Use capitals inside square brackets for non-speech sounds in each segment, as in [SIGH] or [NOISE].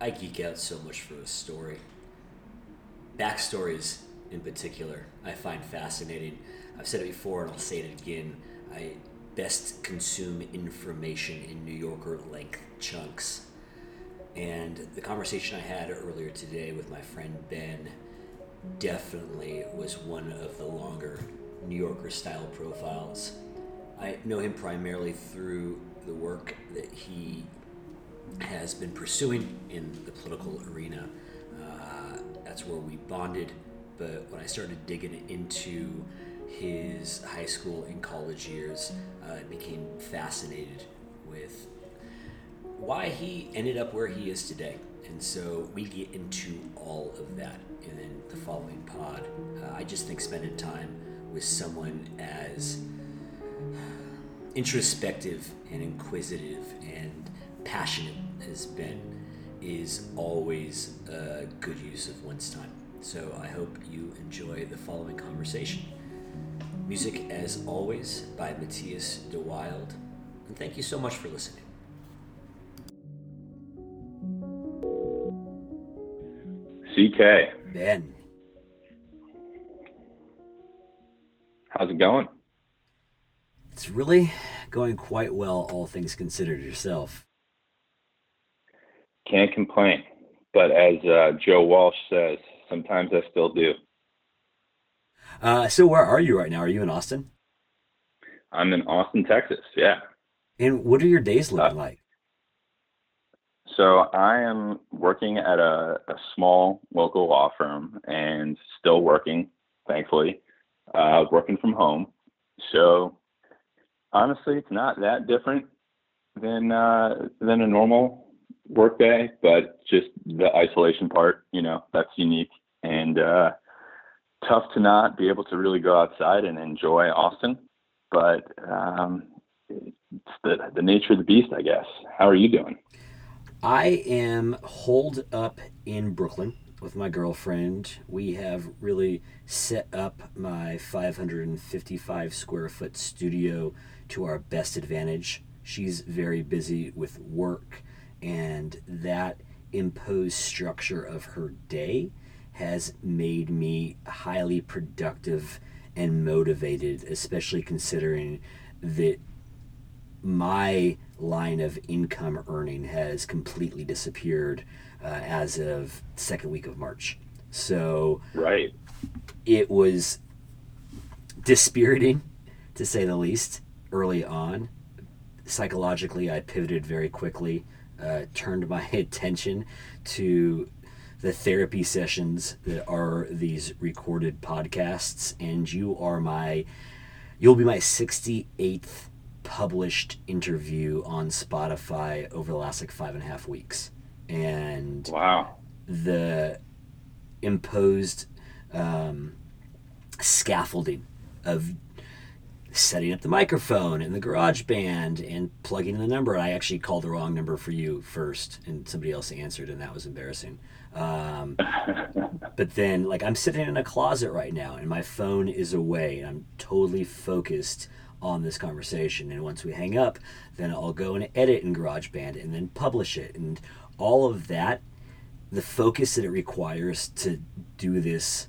I geek out so much for a story. Backstories, in particular, I find fascinating. I've said it before and I'll say it again. I best consume information in New Yorker length chunks. And the conversation I had earlier today with my friend Ben definitely was one of the longer New Yorker style profiles. I know him primarily through the work that he has been pursuing in the political arena. Uh, that's where we bonded. But when I started digging into his high school and college years, uh, I became fascinated with why he ended up where he is today. And so we get into all of that in the following pod. Uh, I just think spending time with someone as introspective and inquisitive and passionate has been is always a good use of one's time. So I hope you enjoy the following conversation. Music, as always, by Matthias Dewilde. And thank you so much for listening. CK. Ben. How's it going? It's really going quite well, all things considered, yourself. Can't complain. But as uh, Joe Walsh says, sometimes I still do. Uh, so, where are you right now? Are you in Austin? I'm in Austin, Texas. Yeah. And what are your days looking uh, like? So I am working at a, a, small local law firm and still working, thankfully, uh, working from home. So honestly, it's not that different than uh, than a normal workday, but just the isolation part, you know, that's unique and uh, tough to not be able to really go outside and enjoy Austin. But um, it's the the nature of the beast, I guess. How are you doing? I am holed up in Brooklyn with my girlfriend. We have really set up my 555 square foot studio to our best advantage. She's very busy with work, and that imposed structure of her day has made me highly productive and motivated, especially considering that my line of income earning has completely disappeared uh, as of second week of March. So right, it was dispiriting to say the least early on. Psychologically, I pivoted very quickly, uh, turned my [LAUGHS] attention to the therapy sessions that are these recorded podcasts, and you are my, you'll be my 68th published interview on Spotify over the last like five and a half weeks. And wow, the imposed um, scaffolding of setting up the microphone and the GarageBand and plugging in the number i actually called the wrong number for you first and somebody else answered and that was embarrassing um, [LAUGHS] but then like i'm sitting in a closet right now and my phone is away and i'm totally focused on this conversation. And once we hang up, then I'll go and edit in GarageBand and then publish it. And all of that, the focus that it requires to do this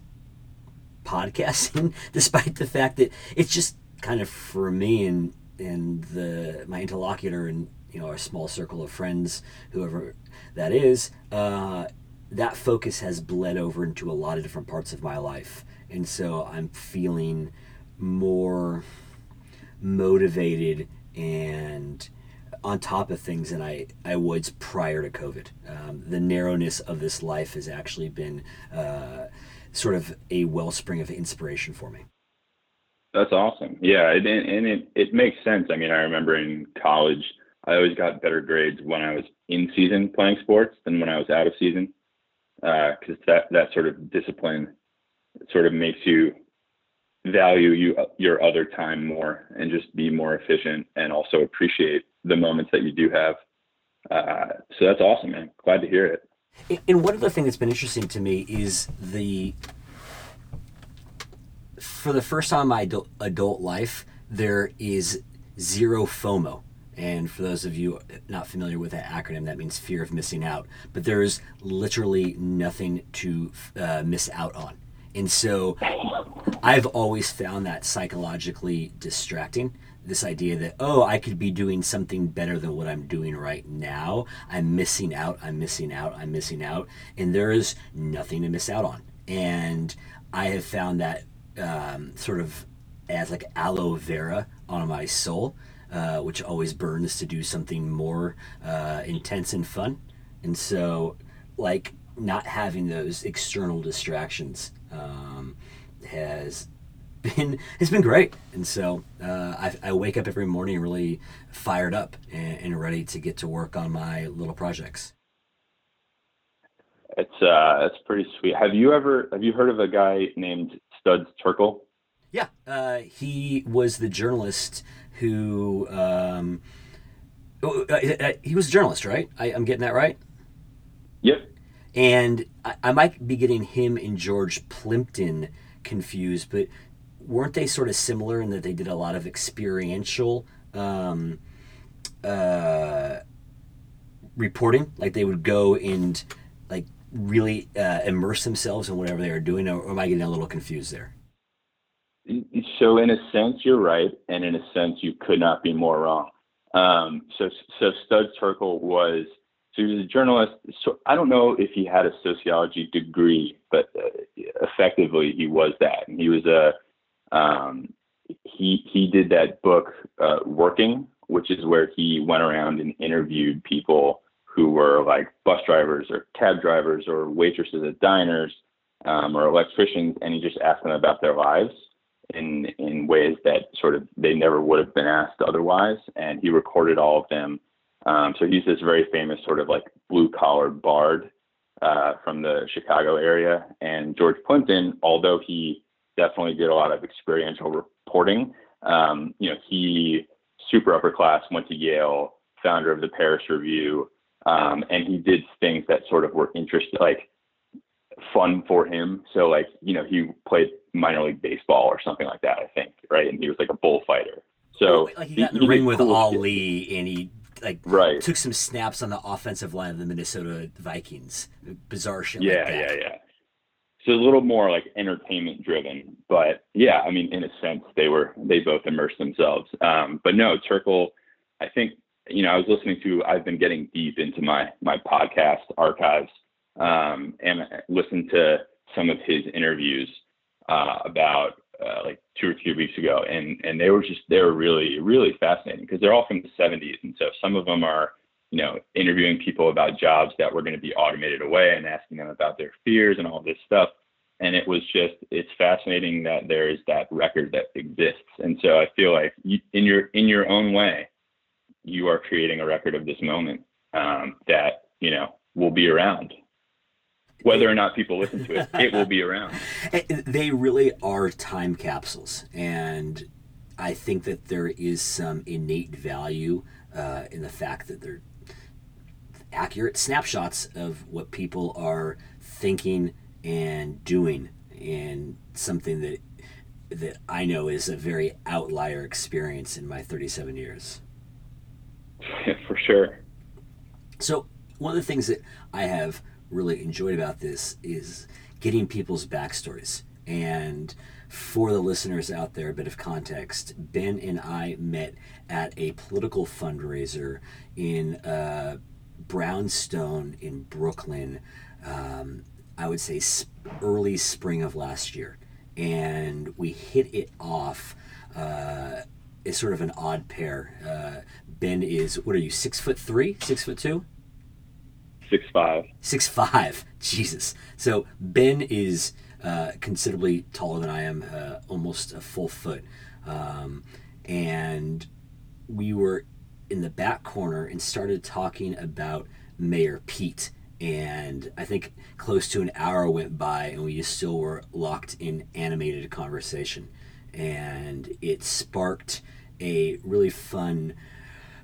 podcasting, [LAUGHS] despite the fact that it's just kind of for me and and the my interlocutor and you know our small circle of friends, whoever that is, uh, that focus has bled over into a lot of different parts of my life, and so I'm feeling more motivated and on top of things than I, I was prior to COVID. Um, the narrowness of this life has actually been uh, sort of a wellspring of inspiration for me. That's awesome. Yeah, it, and it, it makes sense. I mean, I remember in college, I always got better grades when I was in season playing sports than when I was out of season, because uh, that that sort of discipline sort of makes you value you your other time more and just be more efficient and also appreciate the moments that you do have. Uh, so that's awesome, man. Glad to hear it. And one other thing that's been interesting to me is the for the first time in my adult, life, there is zero FOMO. And for those of you not familiar with that acronym, that means fear of missing out. But there's literally nothing to uh, miss out on. And so I've always found that psychologically distracting. This idea that, oh, I could be doing something better than what I'm doing right now. I'm missing out, I'm missing out, I'm missing out. And there is nothing to miss out on. And I have found that um, sort of as like aloe vera on my soul, uh, which always burns to do something more uh, intense and fun. And so, like, not having those external distractions um, has been it's been great. And so uh, I, I, wake up every morning really fired up and, and, ready to get to work on my little projects. It's uh, it's pretty sweet. Have you ever have you heard of a guy named Studs Terkel? Yeah, uh, he was the journalist who. Um, oh, uh, uh, he was a journalist, right? I, am getting that right. Yep. And I, I, might be getting him and George Plimpton confused, but weren't they sort of similar in that they did a lot of experiential um, uh, reporting? Like they would go and like really uh, immerse themselves in whatever they are doing, or am I getting a little confused there? So in a sense, you're right, and in a sense, you could not be more wrong. Um, so, so Stud Terkel was so he was a journalist. So I don't know if he had a sociology degree, but uh, effectively he was that. And he was a um, he he did that book uh, Working, which is where he went around and interviewed people who were like bus drivers or cab drivers or waitresses at diners um, or electricians, and he just asked them about their lives in in ways that sort of they never would have been asked otherwise. And he recorded all of them. Um, so he's this very famous sort of like blue collar bard uh, from the Chicago area. And George Plimpton, although he definitely did a lot of experiential reporting, um, you know, he super upper class, went to Yale, founder of the Paris Review, um, and he did things that sort of were interesting, like fun for him. So like, you know, he played minor league baseball or something like that, I think, right? And he was like a bullfighter. So like he got in the he ring with cool Ali shit. and he like right. took some snaps on the offensive line of the Minnesota Vikings. Bizarre shit. Yeah, like yeah, yeah. So a little more like entertainment driven, but yeah, I mean, in a sense, they were they both immersed themselves. Um, but no, Terkel, I think you know, I was listening to. I've been getting deep into my my podcast archives um, and listened to some of his interviews uh, about uh, like two or three weeks ago, and and they were just they were really really fascinating because they're all from the 70s, and so some of them are you know interviewing people about jobs that were going to be automated away and asking them about their fears and all this stuff. And it was just it's fascinating that there is that record that exists, and so I feel like you, in your in your own way, you are creating a record of this moment um, that you know will be around whether or not people listen to it, [LAUGHS] it will be around. They really are time capsules, and I think that there is some innate value uh, in the fact that they're accurate snapshots of what people are thinking and doing, and something that that I know is a very outlier experience in my 37 years. [LAUGHS] For sure. So one of the things that I have really enjoyed about this is getting people's backstories. And for the listeners out there, a bit of context Ben and I met at a political fundraiser in uh, Brownstone in Brooklyn, um, I would say early spring of last year. And we hit it off. Uh, as sort of an odd pair. Uh, ben is what are you six foot three, six foot two? Six five. Six five. [LAUGHS] Jesus. So Ben is uh, considerably taller than I am, uh, almost a full foot, um, and we were in the back corner and started talking about Mayor Pete. And I think close to an hour went by, and we just still were locked in animated conversation. And it sparked a really fun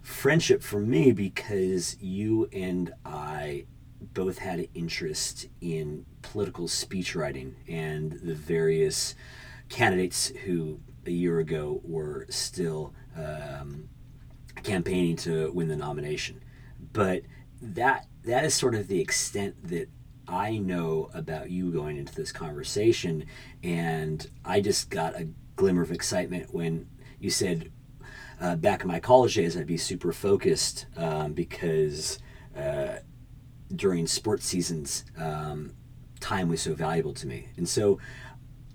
friendship for me because you and I both had an interest in political speech writing and the various candidates who a year ago were still um, campaigning to win the nomination. But that that is sort of the extent that I know about you going into this conversation, and I just got a glimmer of excitement when you said uh, back in my college days I'd be super focused um, because uh, during sports seasons um, time was so valuable to me, and so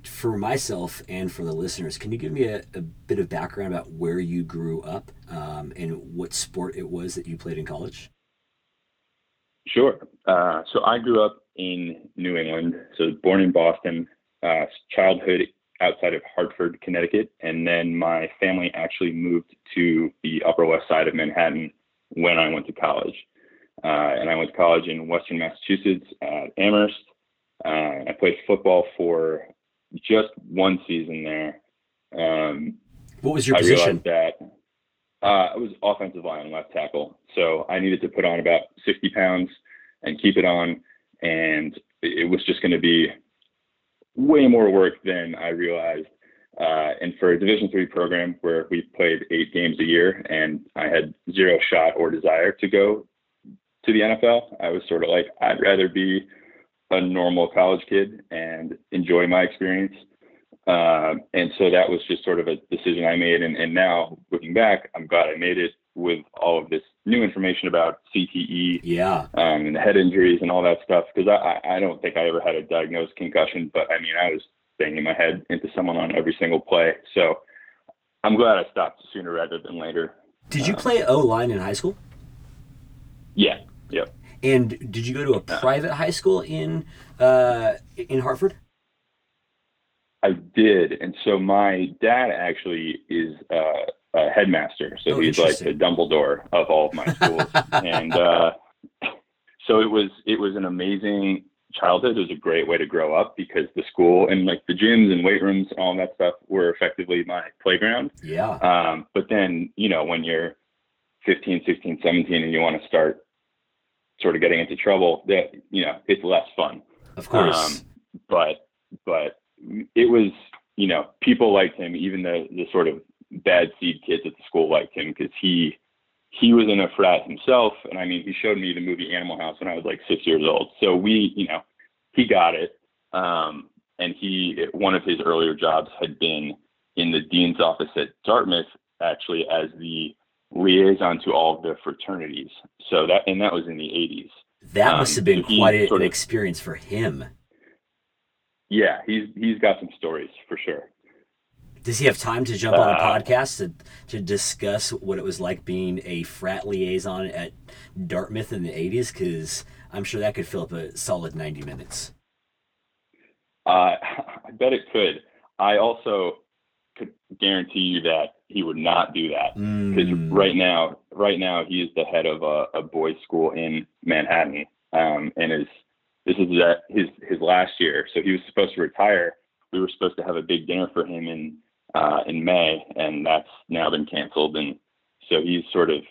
for myself and for the listeners, can you give me a, a bit of background about where you grew up um, and what sport it was that you played in college? Sure. Uh, so I grew up in New England. So born in Boston, uh, childhood outside of Hartford, Connecticut, and then my family actually moved to the Upper West Side of Manhattan when I went to college. Uh, and I went to college in Western Massachusetts at Amherst. Uh, I played football for just one season there. Um, what was your I position? that uh, I was offensive line, left tackle. So I needed to put on about 60 pounds and keep it on. And it was just going to be way more work than I realized. Uh, and for a Division three program where we played eight games a year, and I had zero shot or desire to go to the NFL, I was sort of like, I'd rather be a normal college kid and enjoy my experience. Um, and so that was just sort of a decision I made. And, and now looking back, I'm glad I made it with all of this new information about CTE yeah. um, and the head injuries and all that stuff. Because I, I don't think I ever had a diagnosed concussion, but I mean, I was banging my head into someone on every single play. So I'm glad I stopped sooner rather than later. Did you play O line in high school? Yeah. Yep. And did you go to a private high school in uh, in Hartford? I did, and so my dad actually is uh, a headmaster, so Oh, he's like the. Dumbledore of all of my [LAUGHS] schools, and uh, so it was it was an amazing childhood. It was a great way to grow up because the school and like the gyms and weight rooms and all that stuff were effectively my playground. Yeah. Um, but then you know when you're 15, 16, 17, and you want to start sort of getting into trouble, that you know it's less fun. Of course. Um, but but it was you know people liked him, even the the sort of bad seed kids at the school liked him because he he was in a frat himself, and I mean he showed me the movie Animal House when I was like six years old. So we you know he got it, um, and he one of his earlier jobs had been in the dean's office at Dartmouth actually as the liaison to all the fraternities. So that and that was in the 80s. that um, must have been he quite a- an of- experience for him. Yeah, he's he's got some stories for sure. Does he have time to jump on a Uh, podcast to, to discuss what it was like being a frat liaison at Dartmouth in the 80s? Because I'm sure that could fill up a solid 90 minutes. Uh, [LAUGHS] I bet it could. I also could guarantee you that he would not do that because Mm. right now, right now he is the head of a, a boys' school in Manhattan, um, and is this is his his last year. So he was supposed to retire. We were supposed to have a big dinner for him in uh, in May, and that's now been canceled. And so he's sort of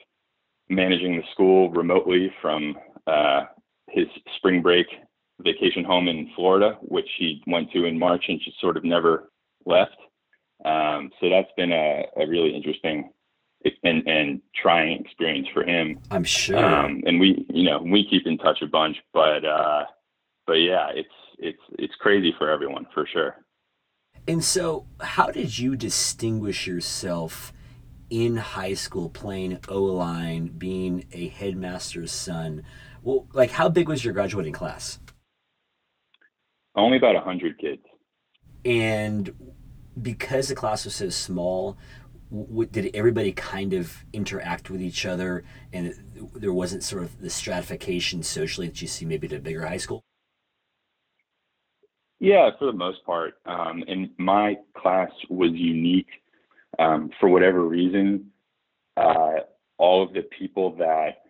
managing the school remotely from uh, his spring break vacation home in Florida, which he went to in March and just sort of never left. Um, so that's been a, a really interesting and, and trying experience for him. I'm sure. Um, and we, you know, we keep in touch a bunch, but, uh, but yeah, it's, it's, it's crazy for everyone for sure. And so, how did you distinguish yourself in high school playing O line, being a headmaster's son? Well, like, how big was your graduating class? Only about a hundred kids. And because the class was so small, w- did everybody kind of interact with each other and there wasn't sort of the stratification socially that you see maybe at a bigger high school? Yeah, for the most part. Um, and my class was unique um, for whatever reason. Uh, all of the people that,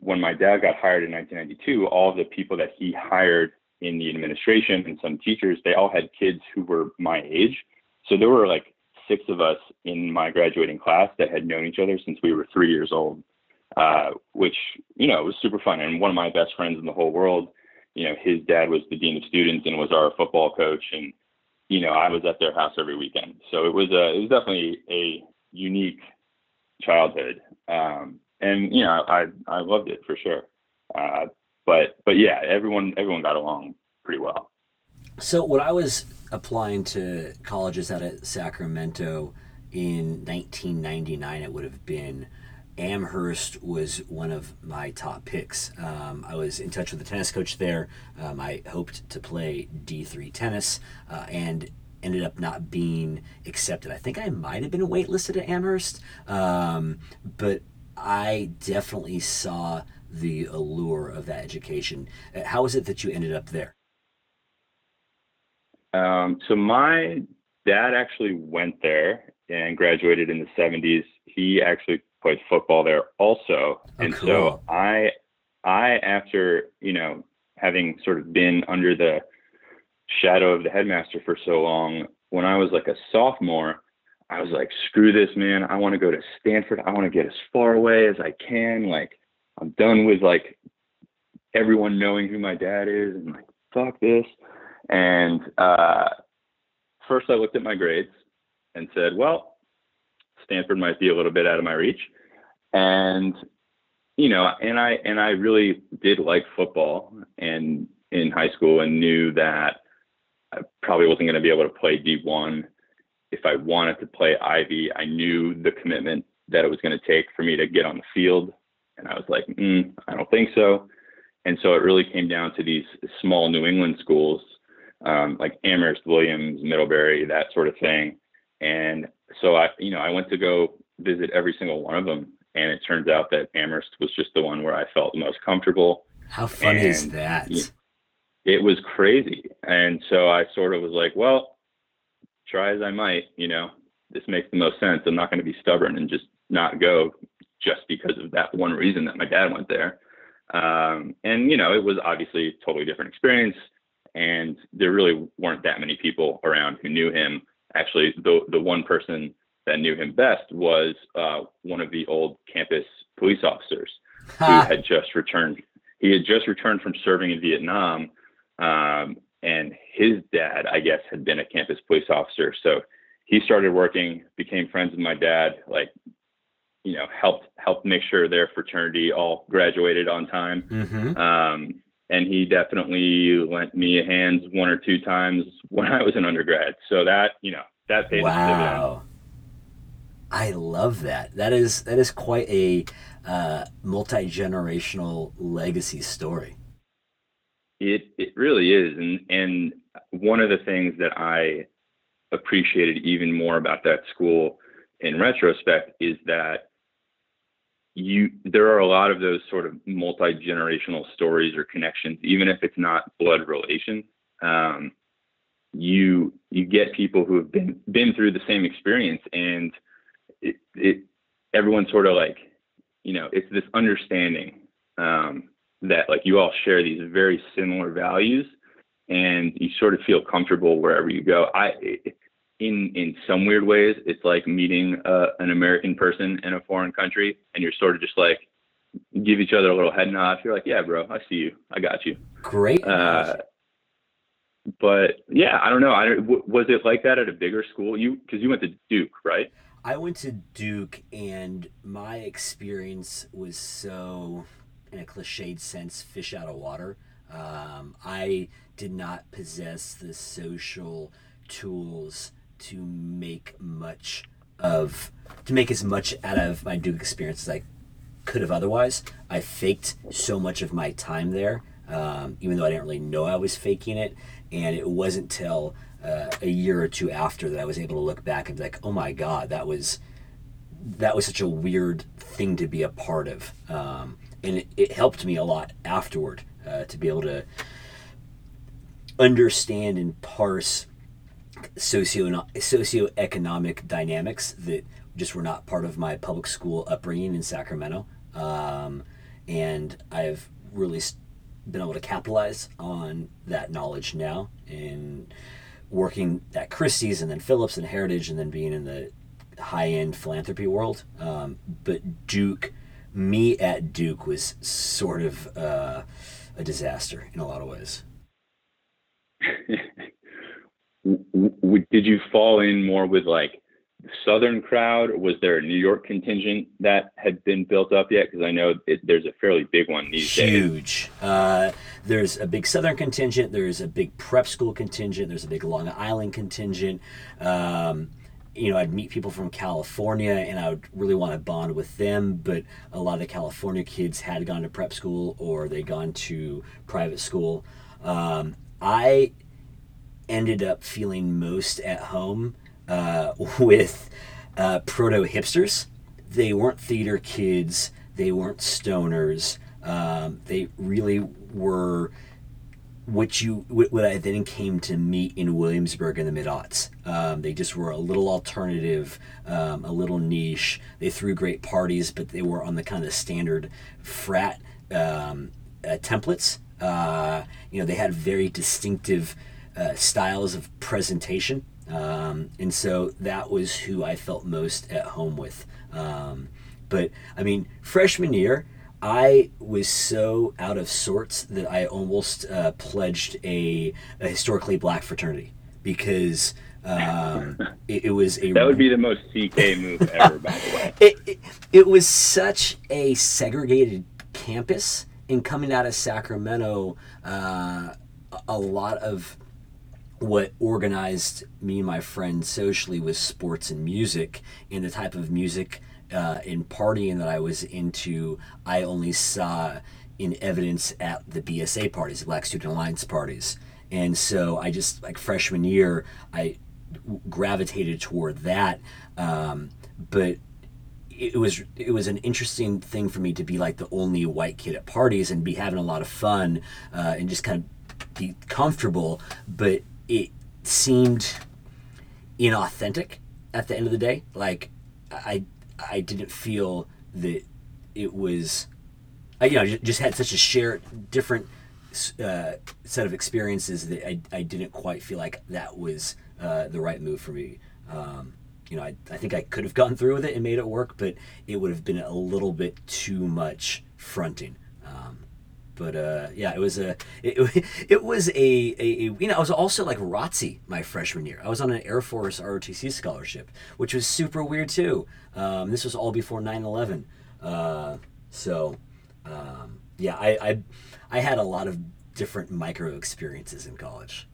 when my dad got hired in 1992, all of the people that he hired in the administration and some teachers, they all had kids who were my age. So there were like six of us in my graduating class that had known each other since we were three years old, uh, which, you know, was super fun. And one of my best friends in the whole world, you know, his dad was the dean of students and was our football coach. And, you know, I was at their house every weekend. So it was a, it was definitely a unique childhood. Um, and you know, I I loved it for sure. Uh, but but yeah, everyone everyone got along pretty well. So when I was applying to colleges out at Sacramento in 1999, it would have been Amherst was one of my top picks. Um, I was in touch with the tennis coach there. Um, I hoped to play D3 tennis uh, and ended up not being accepted. I think I might have been waitlisted at Amherst, um, but I definitely saw the allure of that education. Uh, how is it that you ended up there? Um, so my dad actually went there and graduated in the 70s. He actually played football there also. Oh, and cool. so I, I, after, you know, having sort of been under the shadow of the headmaster for so long, when I was like a sophomore, I was like, screw this, man. I want to go to Stanford. I want to get as far away as I can. Like, I'm done with like everyone knowing who my dad is and like, fuck this. And uh, first I looked at my grades and said, well, Stanford might be a little bit out of my reach. And you know, and I and I really did like football and in high school and knew that I probably wasn't going to be able to play D1 if I wanted to play Ivy. I knew the commitment that it was going to take for me to get on the field, and I was like, mm, I don't think so. And so it really came down to these small New England schools um, like Amherst, Williams, Middlebury, that sort of thing. And so I, you know, I went to go visit every single one of them, and it turns out that Amherst was just the one where I felt the most comfortable. How fun and is that? It was crazy, and so I sort of was like, well, try as I might, you know, this makes the most sense. I'm not going to be stubborn and just not go just because of that one reason that my dad went there. Um, and you know, it was obviously a totally different experience and there really weren't that many people around who knew him. Actually, the the one person that knew him best was uh, one of the old campus police officers who had just returned. He had just returned from serving in Vietnam, um, and his dad, I guess, had been a campus police officer. So he started working, became friends with my dad, like you know, helped helped make sure their fraternity all graduated on time. Mm-hmm. Um, and he definitely lent me a hand one or two times when I was an undergrad. So that you know that paid wow. I love that. That is that is quite a uh, multi generational legacy story. It it really is, and and one of the things that I appreciated even more about that school in retrospect is that you there are a lot of those sort of multi-generational stories or connections even if it's not blood relation um, you you get people who have been been through the same experience and it, it everyone sort of like you know it's this understanding um, that like you all share these very similar values and you sort of feel comfortable wherever you go. I it, in in some weird ways, it's like meeting uh, an American person in a foreign country, and you're sort of just like give each other a little head nod. You're like, yeah, bro, I see you, I got you. Great. Uh, but yeah, I don't know. I was it like that at a bigger school? You because you went to Duke, right? I went to Duke, and my experience was so, in a cliched sense, fish out of water. Um, I did not possess the social tools to make much of to make as much out of my Duke experience as I could have otherwise. I faked so much of my time there, um, even though I didn't really know I was faking it. And it wasn't till uh, a year or two after that I was able to look back and be like, "Oh my God, that was that was such a weird thing to be a part of." Um, and it, it, helped me a lot afterward uh, to be able to understand and parse socio socioeconomic dynamics that just were not part of my public school upbringing in Sacramento. Um, and I've really been able to capitalize on that knowledge now in working at Christie's and then Phillips and Heritage and then being in the high end philanthropy world. Um, but Duke, me at Duke was sort of uh, a disaster in a lot of ways. w- did you fall in more with like Southern crowd? Was there a New York contingent that had been built up yet? Because I know it, there's a fairly big one these Huge. days. Huge. Uh, there's a big Southern contingent. There's a big prep school contingent. There's a big Long Island contingent. Um, you know, I'd meet people from California and I would really want to bond with them, but a lot of the California kids had gone to prep school or they'd gone to private school. Um, I ended up feeling most at home uh, [LAUGHS] with uh, proto hipsters. They weren't theater kids, they weren't stoners. Um, they really were what you what I then came to meet in Williamsburg in the mid aughts. Um, they just were a little alternative, um, a little niche. They threw great parties, but they were on the kind of standard frat um, uh, templates. Uh, you know, they had very distinctive uh, styles of presentation, um, and so that was who I felt most at home with. Um, but I mean, freshman year. I was so out of sorts that I almost uh, pledged a, a, historically black fraternity because um, [LAUGHS] it, it, was a that would be the most CK move ever. by the way, [LAUGHS] it, it, it was such a segregated campus, and coming out of Sacramento, uh, a lot of what organized me and my friends socially was sports and music, and the type of music uh, in partying that I was into, I only saw in evidence at the BSA parties, Black Student Alliance parties. And so I just, like freshman year, I gravitated toward that. Um, but it was it was an interesting thing for me to be like the only white kid at parties and be having a lot of fun uh, and just kind of be comfortable. But it seemed inauthentic at the end of the day. Like I I didn't feel that it was, I, you know, just had such a shared different uh, set of experiences that I, I didn't quite feel like that was uh, the right move for me. Um, you know, I, I think I could have gone through with it and made it work, but it would have been a little bit too much fronting. Um, but uh, yeah, it was a it, [LAUGHS] it was a, a, a, you know I was also like ROTC my freshman year. I was on an Air Force ROTC scholarship, which was super weird too. Um, this was all before 9/11, uh, so um, yeah, I, I I had a lot of different micro experiences in college.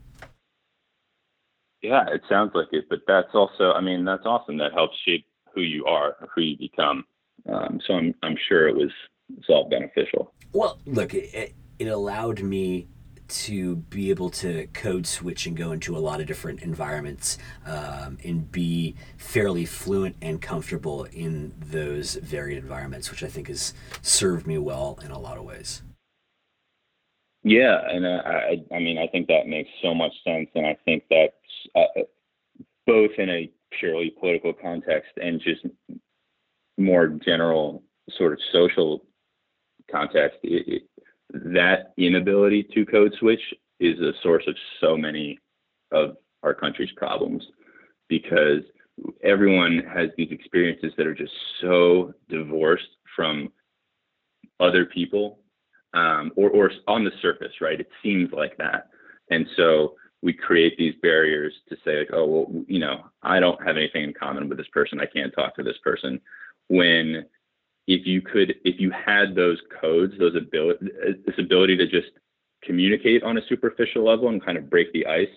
Yeah, it sounds like it, but that's also I mean that's awesome. That helps shape who you are, who you become. Um, so I'm I'm sure it was it's all beneficial. Well, look, it, it allowed me to be able to code switch and go into a lot of different environments um, and be fairly fluent and comfortable in those varied environments, which I think has served me well in a lot of ways. Yeah, and uh, I, I mean, I think that makes so much sense, and I think that uh, both in a purely political context and just more general sort of social context, it, it, that inability to code switch is a source of so many of our country's problems because everyone has these experiences that are just so divorced from other people um, or, or on the surface, right? It seems like that. And so we create these barriers to say like, oh, well, you know, I don't have anything in common with this person. I can't talk to this person when if you could if you had those codes those ability this ability to just communicate on a superficial level and kind of break the ice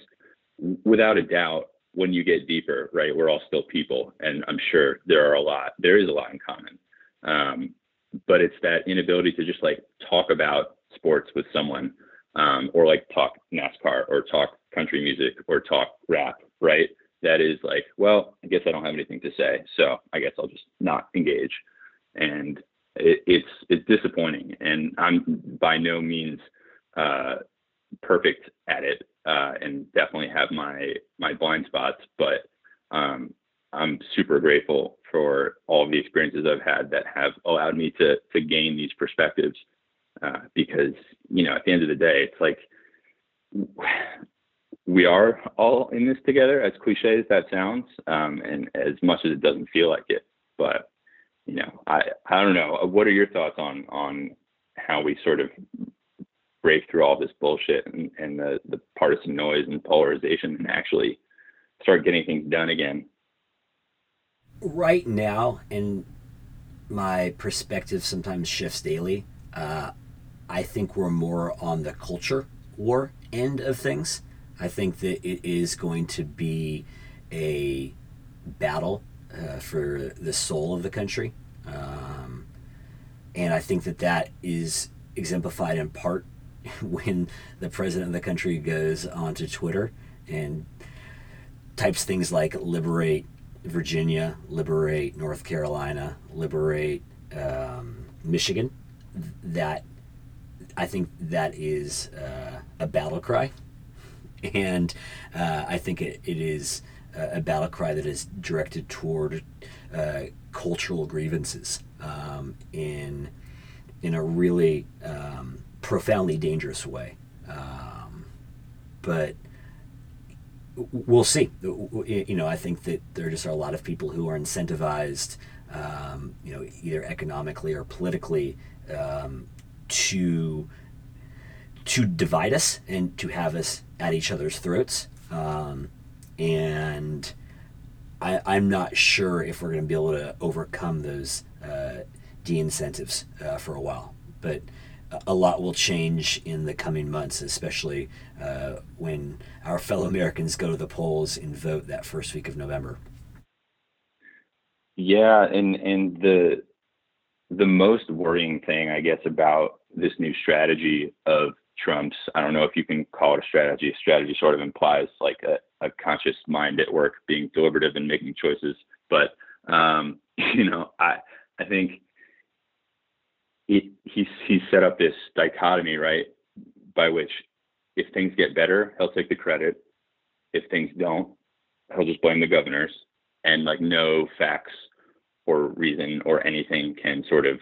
without a doubt when you get deeper right we're all still people and i'm sure there are a lot there is a lot in common. Um, but it's that inability to just like talk about sports with someone um, or like talk nascar or talk country music or talk rap right? That is like well i guess i don't have anything to say so i guess i'll just not engage and it, it's it's disappointing. And I'm by no means uh, perfect at it, uh, and definitely have my my blind spots. But um, I'm super grateful for all the experiences I've had that have allowed me to to gain these perspectives. Uh, because you know, at the end of the day, it's like we are all in this together. As cliche as that sounds, um, and as much as it doesn't feel like it, but you know, I I don't know. What are your thoughts on on how we sort of break through all this bullshit and, and the the partisan noise and polarization and actually start getting things done again? right now, and my perspective sometimes shifts daily. Uh, I think we're more on the culture war end of things. I think that it is going to be a battle uh, for the soul of the country. Um, and I think that that is exemplified in part [LAUGHS] when the president of the country goes onto Twitter and types things like liberate Virginia, liberate North Carolina, liberate um, Michigan. That I think that is uh, a battle cry, [LAUGHS] and uh, I think it, it is a battle cry that is directed toward uh, cultural grievances um, in in a really um, profoundly dangerous way. Um, but we'll see. You know, I think that there just are a lot of people who are incentivized, um, you know, either economically or politically, um, to to divide us and to have us at each other's throats. Um, and I, I'm not sure if we're going to be able to overcome those uh, de-incentives uh, for a while. But a lot will change in the coming months, especially uh, when our fellow Americans go to the polls and vote that first week of November. Yeah, and and the the most worrying thing, I guess, about this new strategy of Trump's, I don't know if you can call it a strategy. Strategy sort of implies like a, a conscious mind at work, being deliberative and making choices. But um, [LAUGHS] you know, I I think it, he's he's set up this dichotomy, right, by which if things get better, he'll take the credit. If things don't, he'll just blame the governors, and like no facts or reason or anything can sort of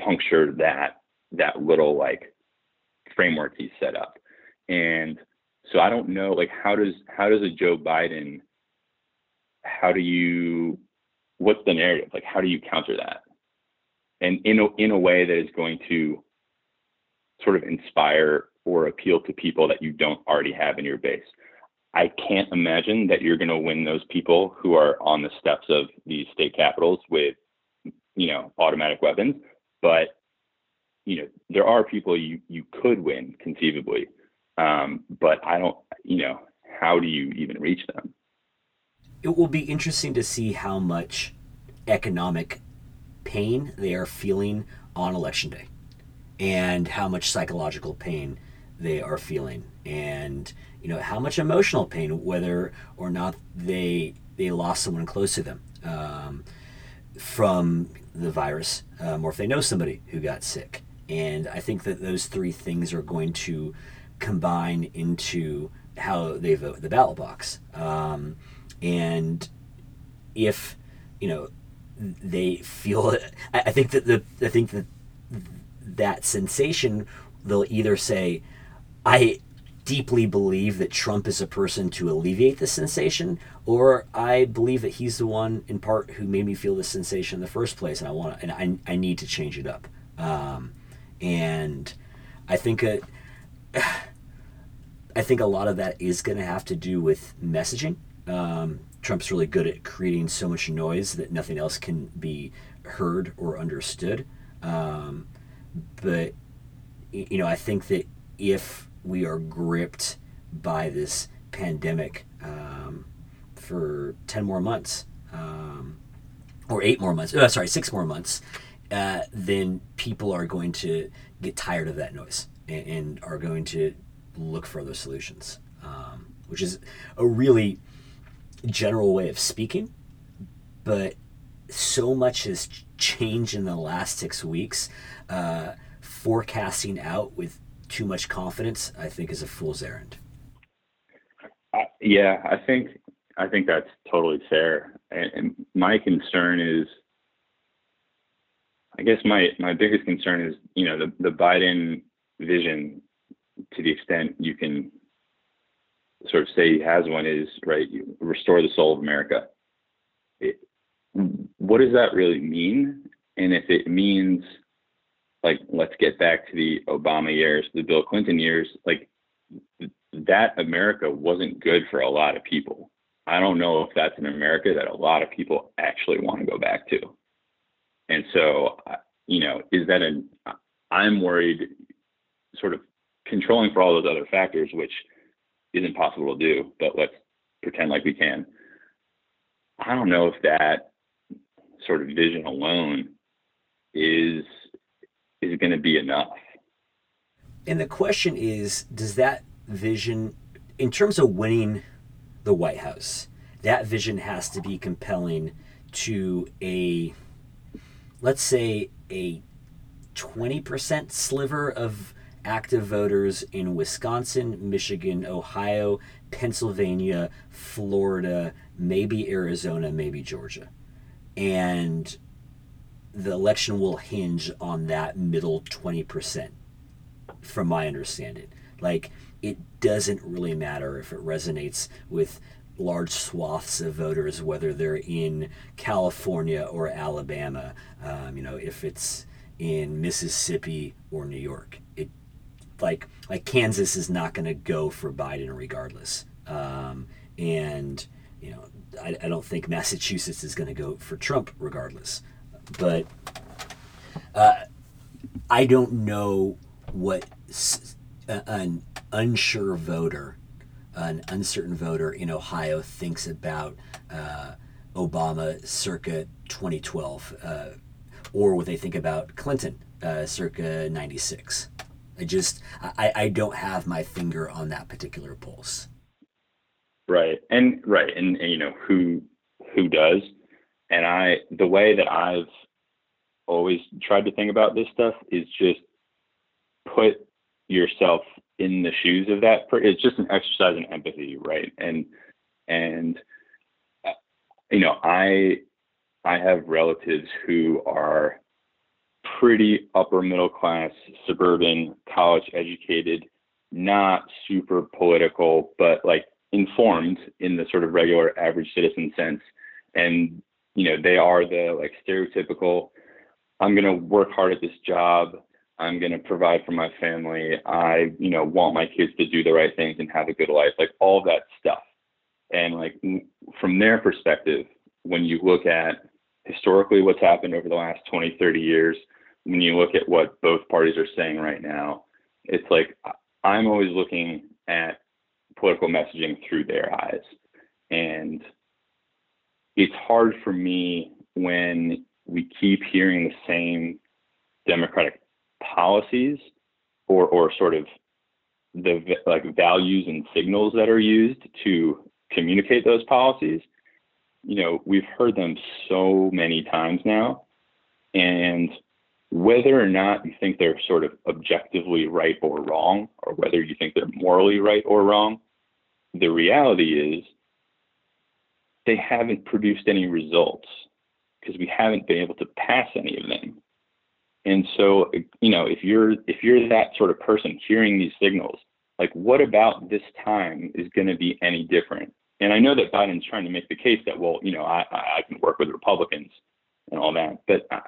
puncture that that little like framework he's set up. And so I don't know, like how does how does a Joe Biden, how do you, what's the narrative? Like how do you counter that? and in a, in a way that is going to sort of inspire or appeal to people that you don't already have in your base. I can't imagine that you're going to win those people who are on the steps of these state capitals with, you know, automatic weapons. But, you know, there are people you, you could win conceivably. Um, but I don't, you know, how do you even reach them? It will be interesting to see how much economic pain they are feeling on election day and how much psychological pain they are feeling and you know how much emotional pain whether or not they they lost someone close to them um, from the virus um, or if they know somebody who got sick and i think that those three things are going to combine into how they vote the ballot box um, and if you know they feel [LAUGHS] it. I think that the I think that that sensation they'll either say, I deeply believe that Trump is a person to alleviate the sensation, or I believe that he's the one in part who made me feel the sensation in the first place, and I want and I, I need to change it up. Um, and I think it, [SIGHS] I think a lot of that is going to have to do with messaging. Um, Trump's really good at creating so much noise that nothing else can be heard or understood. Um, but you know, I think that if we are gripped by this pandemic um, for ten more months, um, or eight more months, uh, sorry, six more months, uh, then people are going to get tired of that noise and, and are going to look for other solutions, um, which is a really general way of speaking, but so much has changed in the last six weeks. Uh, forecasting out with too much confidence, I think, is a fool's errand. Uh, yeah, I think I think that's totally fair. And, and my concern is, I guess my my biggest concern is, you know, the the Biden vision, to the extent you can sort of say he has one is right restore the soul of america. It, what does that really mean? And if it means like let's get back to the obama years the bill clinton years like that america wasn't good for a lot of people. I don't know if that's an America that a lot of people actually want to go back to. And so, you know, is that an, I'm worried sort of controlling for all those other factors, which isn't possible to do, but let's pretend like we can. I don't know if that sort of vision alone is is going to be enough. And the question is, does that vision, in terms of winning the White House, that vision has to be compelling to a, let's say, a 20% sliver of active voters in Wisconsin, Michigan, Ohio, Pennsylvania, Florida, maybe Arizona, maybe Georgia. And the election will hinge on that middle 20%, from my understanding. Like, it doesn't really matter if it resonates with large swaths of voters, whether they're in California or Alabama, um, you know, if it's in Mississippi or New York. Like like Kansas is not going to go for Biden regardless, um, and you know I, I don't think Massachusetts is going to go for Trump regardless, but uh, I don't know what an unsure voter, an uncertain voter in Ohio thinks about uh, Obama circa 2012, uh, or what they think about Clinton uh, circa 96. I just, I, I don't have my finger on that particular pulse. Right. And, right. And, and you know, who, who does? And I, the way that I've always tried to think about this stuff is just put yourself in the shoes of that per- it's just an exercise in empathy right and and uh, you know i i have relatives who are pretty upper middle class suburban college educated not super political but like informed in the sort of regular average citizen sense and you know they are the like stereotypical i'm going to work hard at this job I'm going to provide for my family. I, you know, want my kids to do the right things and have a good life, like all that stuff. And like from their perspective, when you look at historically what's happened over the last 20, 30 years, when you look at what both parties are saying right now, it's like I'm always looking at political messaging through their eyes. And it's hard for me when we keep hearing the same Democratic policies or or sort of the like values and signals that are used to communicate those policies you know we've heard them so many times now and whether or not you think they're sort of objectively right or wrong or whether you think they're morally right or wrong the reality is they haven't produced any results because we haven't been able to pass any of them and so, you know, if you're if you're that sort of person hearing these signals, like what about this time is going to be any different? And I know that Biden's trying to make the case that, well, you know, I, I can work with Republicans and all that, but uh,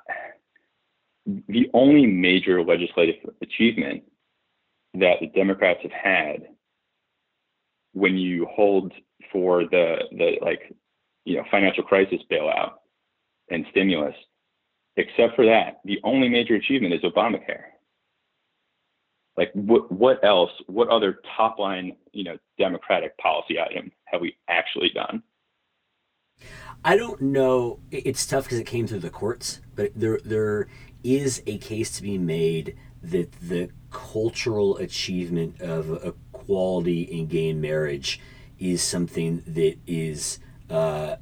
the only major legislative achievement that the Democrats have had when you hold for the the like you know financial crisis bailout and stimulus Except for that, the only major achievement is Obamacare. Like what what else? What other top line, you know, Democratic policy item have we actually done? I don't know. It's tough because it came through the courts, but there there is a case to be made that the cultural achievement of equality in gay marriage is something that is uh,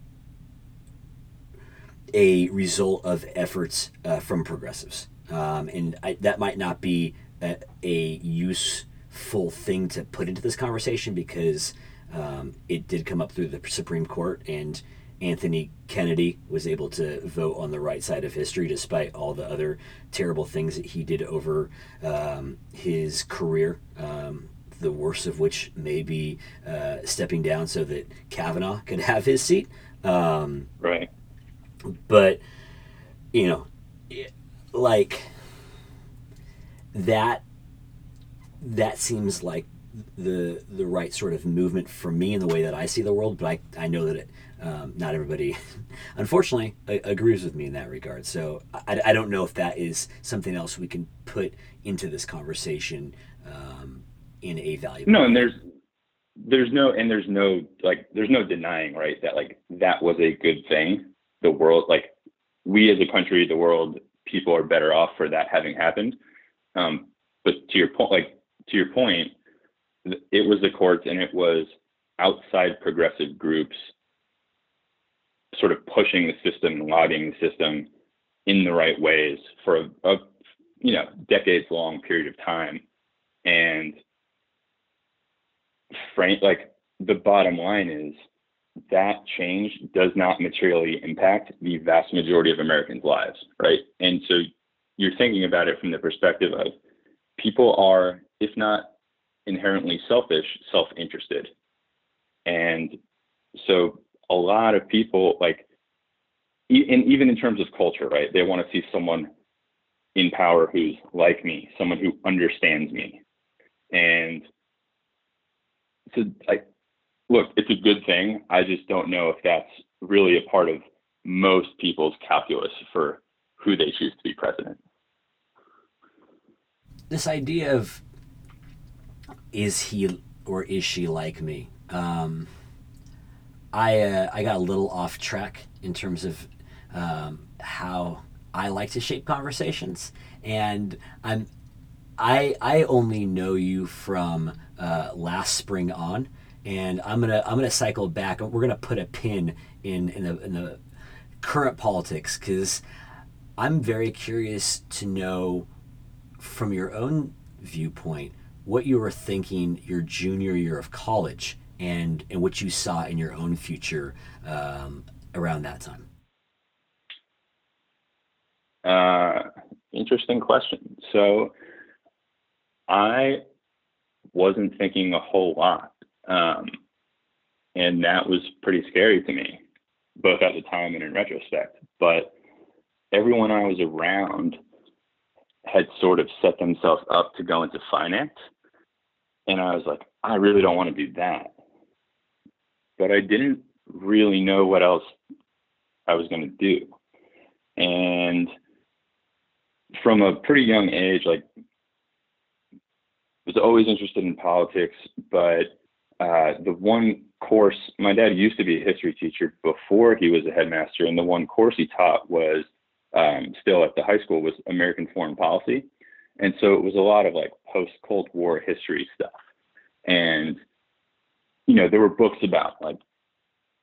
a result of efforts uh, from progressives. Um, and I, that might not be a, a, useful thing to put into this conversation because um, it did come up through the Supreme Court, and Anthony Kennedy was able to vote on the right side of history despite all the other terrible things that he did over um, his career. Um, the worst of which may be uh, stepping down so that Kavanaugh could [LAUGHS] have his seat. Um, right but you know like that that seems like the the right sort of movement for me in the way that I see the world, but I, I know that it, um, not everybody, [LAUGHS] unfortunately, agrees with me in that regard. So I, I don't know if that is something else we can put into this conversation um, in a valuable. No, and there's there's no and there's no like there's no denying right that like that was a good thing. The world like we as a country, the world, people are better off for that having happened. Um, but to your point, like to your point, it was the courts and it was outside progressive groups sort of pushing the system and lobbying the system in the right ways for a, a you know decades long period of time and frank like the bottom line is that change does not materially impact the vast majority of Americans' lives, right? And so you're thinking about it from the perspective of people are, if not inherently selfish, self interested. And so a lot of people, like, and even in terms of culture, right? They want to see someone in power who's like me, someone who understands me. And so, like, look, it's a good thing. I just don't know if that's really a part of most people's calculus for who they choose to be president. This idea of is he or is she like me? Um, I uh, I got a little off track in terms of um, how I like to shape conversations, and I'm I I only know you from uh, last spring on, and I'm gonna I'm gonna cycle back. We're gonna put a pin in in the in the current politics because I'm very curious to know from your own viewpoint what you were thinking your junior year of college and and what you saw in your own future um, around that time. Uh, interesting question. So I wasn't thinking a whole lot um, and that was pretty scary to me, both at the time and in retrospect. But everyone I was around had sort of set themselves up to go into finance. And I was like, I really don't want to do that. But I didn't really know what else I was going to do. And from a pretty young age, like, was always interested in politics, but uh, the one course my dad used to be a history teacher before he was a headmaster, and the one course he taught was um, still at the high school was American foreign policy, and so it was a lot of like post Cold War history stuff, and you know there were books about like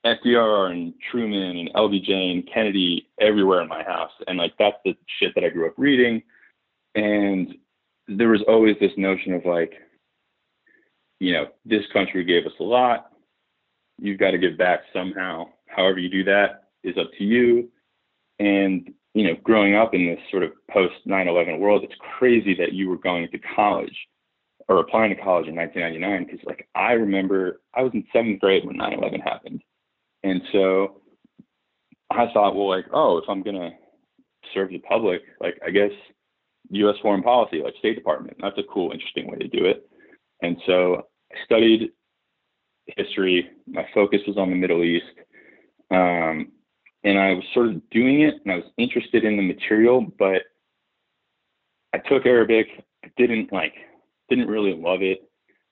FDR and Truman and LBJ and Kennedy everywhere in my house, and like that's the shit that I grew up reading, and there was always this notion of like you know, this country gave us a lot. You've got to give back somehow. However you do that is up to you. And, you know, growing up in this sort of post 9-11 world, it's crazy that you were going to college or applying to college in 1999 because like I remember I was in seventh grade when 9/11 happened, and so I thought, well, like, oh, if I'm gonna serve the public, like I guess U.S. foreign policy, like State Department, that's a cool, interesting way to do it. And so I studied history. My focus was on the Middle East. Um, and I was sort of doing it and I was interested in the material, but I took Arabic. I didn't like, didn't really love it.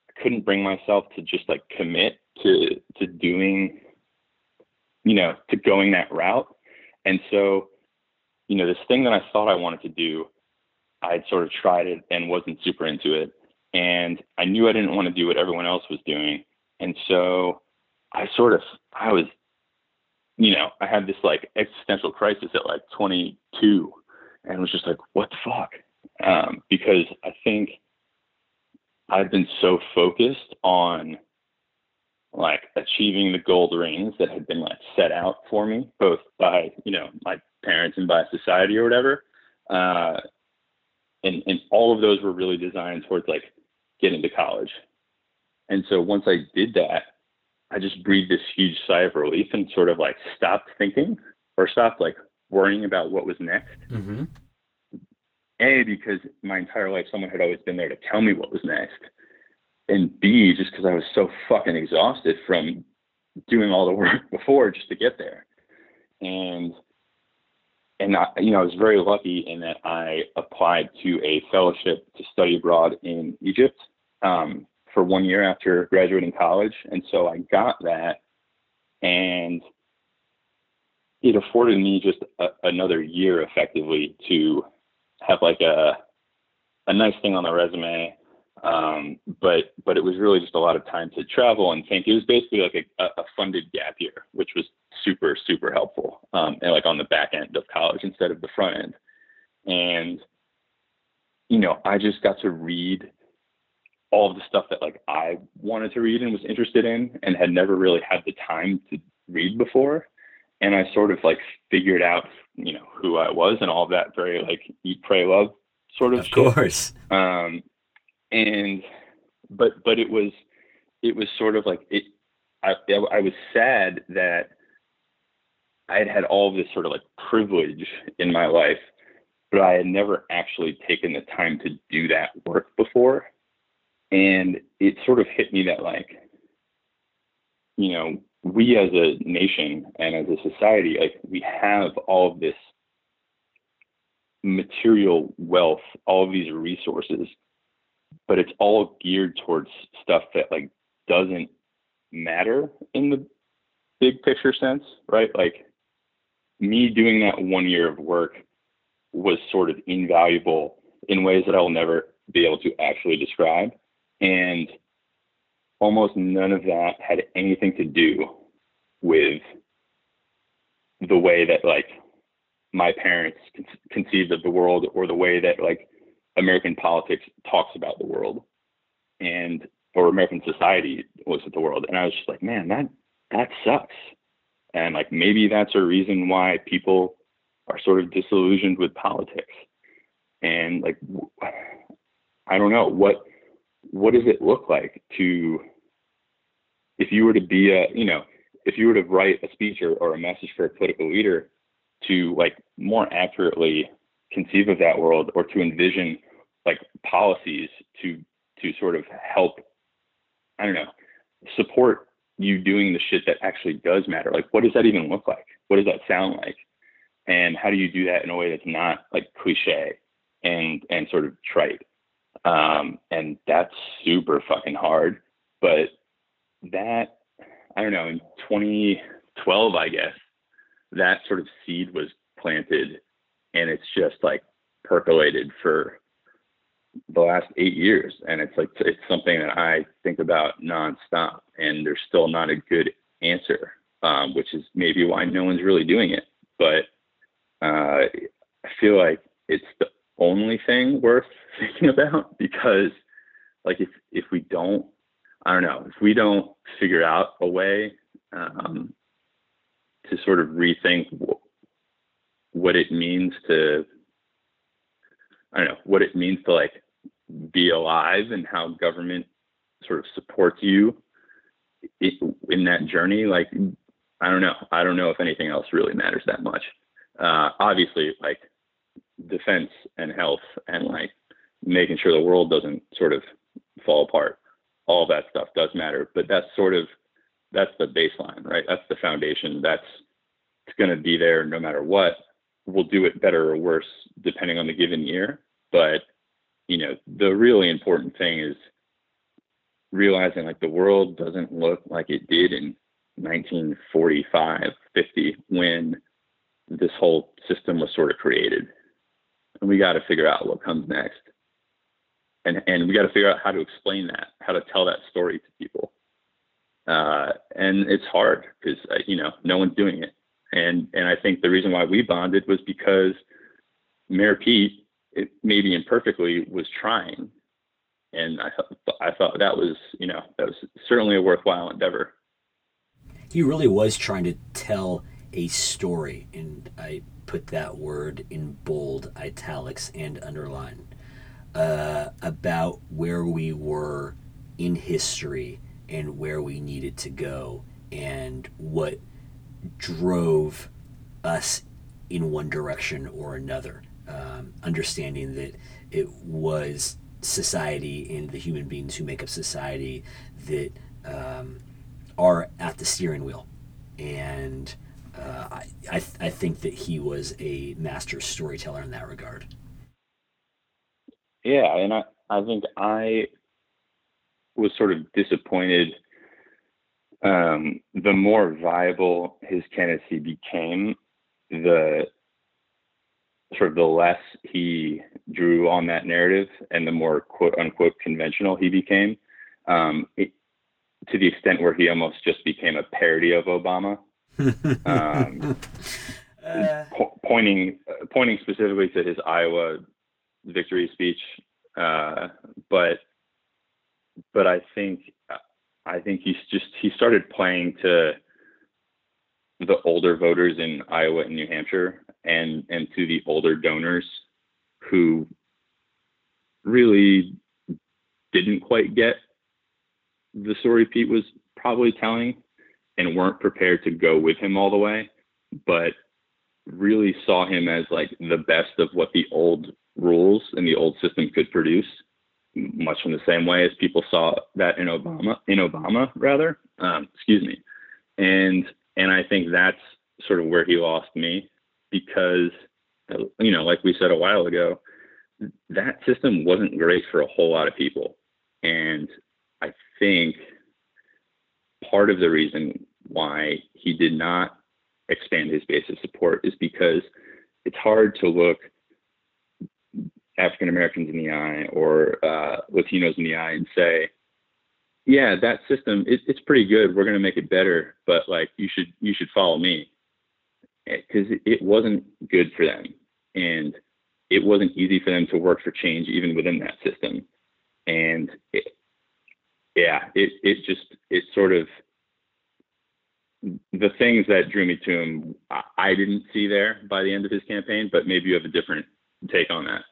I couldn't bring myself to just like commit to, to doing, you know, to going that route. And so, you know, this thing that I thought I wanted to do, I'd sort of tried it and wasn't super into it and I knew I didn't want to do what everyone else was doing. And so I sort of, I was, you know, I had this like existential crisis at like 22 and was just like, what the fuck? Um, because I think I've been so focused on like achieving the gold rings that had been like set out for me, both by, you know, my parents and by society or whatever. Uh, and, and all of those were really designed towards like get into college. And so once I did that, I just breathed this huge sigh of relief and sort of like stopped thinking or stopped like worrying about what was next. Mm-hmm. A, because my entire life someone had always been there to tell me what was next. and B, just because I was so fucking exhausted from doing all the [LAUGHS] work before just to get there. And and I, you know, I was very lucky in that I applied to a fellowship to study abroad in Egypt um, for one year after graduating college, and so I got that, and it afforded me just a, another year effectively to have like a a nice thing on the resume. Um, but but it was really just a lot of time to travel and think. It was basically like a, a funded gap year, which was super super helpful. Um, and like on the back end of college instead of the front end. And you know, I just got to read all of the stuff that like I wanted to read and was interested in, and had never really had the time to read before and I sort of like figured out, you know, who I was and all that very like eat, pray, love sort of. Of shit. course. Um, and but but it was it was sort of like it. I I was sad that I had had all this sort of like privilege in my life, but I had never actually taken the time to do that work before, and it sort of hit me that like, you know, we as a nation and as a society, like we have all of this material wealth, all of these resources, but it's all geared towards stuff that like doesn't matter in the big picture sense, right? Like me doing that one year of work was sort of invaluable in ways that I'll never be able to actually describe. And almost none of that had anything to do with the way that like my parents con- conceived of the world or the way that like American politics talks about the world and or American society looks at the world. And I was just like, man, that that sucks. And like maybe that's a reason why people are sort of disillusioned with politics. And like I don't know what what does it look like to if you were to be a you know if you were to write a speech or, or a message for a political leader to like more accurately conceive of that world or to envision like policies to to sort of help i don't know support you doing the shit that actually does matter like what does that even look like what does that sound like and how do you do that in a way that's not like cliche and and sort of trite um, and that's super fucking hard. But that I don't know in 2012, I guess that sort of seed was planted, and it's just like percolated for the last eight years, and it's like it's something that I think about nonstop, and there's still not a good answer, um, which is maybe why no one's really doing it. But uh, I feel like it's the only thing worth [LAUGHS] thinking about because like if if we don't i don't know. If we don't figure out a way um, to sort of rethink w- what it means to i don't know what it means to like be alive and how government sort of supports you in that journey like i don't know. I don't know if anything else really matters that much. Uh, obviously like defense and health and like making sure the world doesn't sort of fall apart. All that stuff does matter, but that's sort of that's the baseline, right? That's the foundation. That's it's going to be there no matter what. We'll do it better or worse depending on the given year, but you know, the really important thing is realizing like the world doesn't look like it did in 1945, 50 when this whole system was sort of created and we got to figure out what comes next. And and we got to figure out how to explain that, how to tell that story to people. Uh, and it's hard because uh, you know no one's doing it. And and I think the reason why we bonded was because Mayor Pete, it, maybe imperfectly, was trying, and I I thought that was you know that was certainly a worthwhile endeavor. He really was trying to tell a story, and I put that word in bold, italics, and underline uh, about where we were in history and where we needed to go and what drove us in one direction or another. Um, understanding that it was society and the human beings who make up society that um, are at the steering wheel. And uh, I, I, th- I think that he was a master storyteller in that regard. Yeah, and I, I think I was sort of disappointed um, the more viable his candidacy became, the sort of the less he drew on that narrative and the more quote unquote conventional he became um, it, to the extent where he almost just became a parody of Obama. [LAUGHS] um, uh, po- pointing uh, pointing specifically to his Iowa victory speech, uh, but but I think I think he's just he started playing to the older voters in Iowa and New Hampshire and and to the older donors who really didn't quite get the story Pete was probably telling and weren't prepared to go with him all the way, but really saw him as like the best of what the old rules and the old system could produce much in the same way as people saw that in Obama, in Obama rather, um, excuse me. And, and I think that's sort of where he lost me because, you know, like we said a while ago, that system wasn't great for a whole lot of people. And I think part of the reason why he did not expand his base of support is because it's hard to look African Americans in the eye or uh, Latinos in the eye and say, yeah, that system it, it's pretty good. We're going to make it better, but like you should you should follow me because it, it wasn't good for them and it wasn't easy for them to work for change even within that system. And it, yeah, it it just it sort of the things that drew me to him, I didn't see there by the end of his campaign, but maybe you have a different take on that.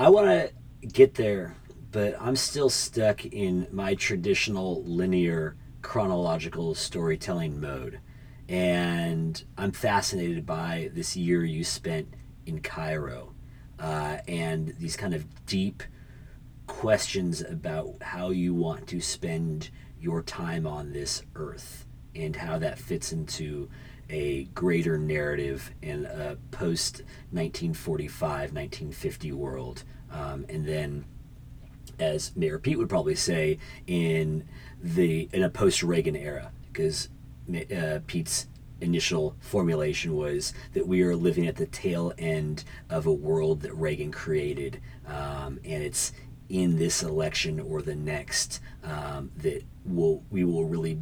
I want to get there, but I'm still stuck in my traditional linear chronological storytelling mode. And I'm fascinated by this year you spent in Cairo uh, and these kind of deep questions about how you want to spend your time on this earth and how that fits into a greater narrative in a post 1945 1950 world. Um, and then as mayor pete would probably say in the in a post reagan era because uh, pete's initial formulation was that we are living at the tail end of a world that reagan created um, and it's in this election or the next um, that will we will really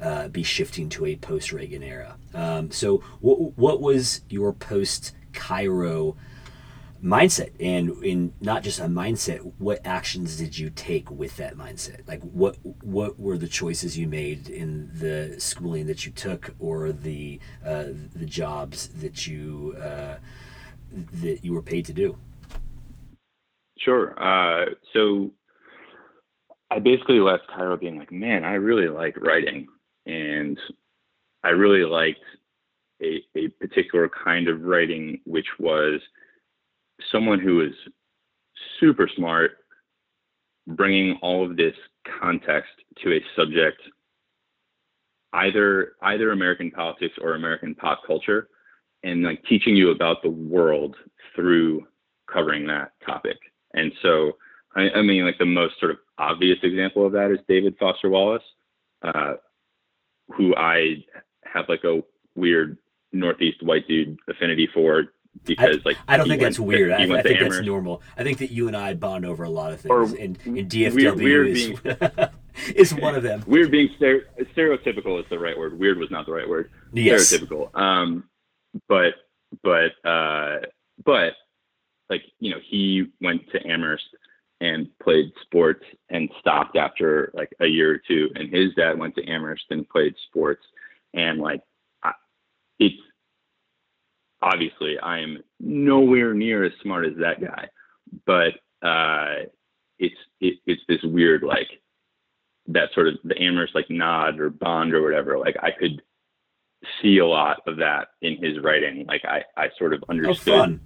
uh, be shifting to a post Reagan era. Um, so, what, what was your post Cairo mindset? And in not just a mindset, what actions did you take with that mindset? Like, what what were the choices you made in the schooling that you took, or the uh, the jobs that you uh, that you were paid to do? Sure. Uh, so I basically left Cairo being like, man, I really like writing, and I really liked a, a particular kind of writing, which was someone who was super smart, bringing all of this context to a subject, either either American politics or American pop culture, and like teaching you about the world through covering that topic. And so, I, I mean, like the most sort of obvious example of that is David Foster Wallace, uh, who I have like a weird Northeast white dude affinity for because I, like I don't think that's weird. I, I think that's normal. I think that you and I bond over a lot of things, or, and, and DFW weird, weird is, being, [LAUGHS] is one of them. Weird being stereotypical is the right word. Weird was not the right word. Yes. Stereotypical. Um, but but uh, but like you know he went to Amherst and played sports and stopped after like a year or two, and his dad went to Amherst and played sports, and like I, it's obviously I am nowhere near as smart as that guy, but uh, it's it, it's this weird like that sort of the Amherst like nod or bond or whatever. Like I could see a lot of that in his writing. Like I I sort of understood.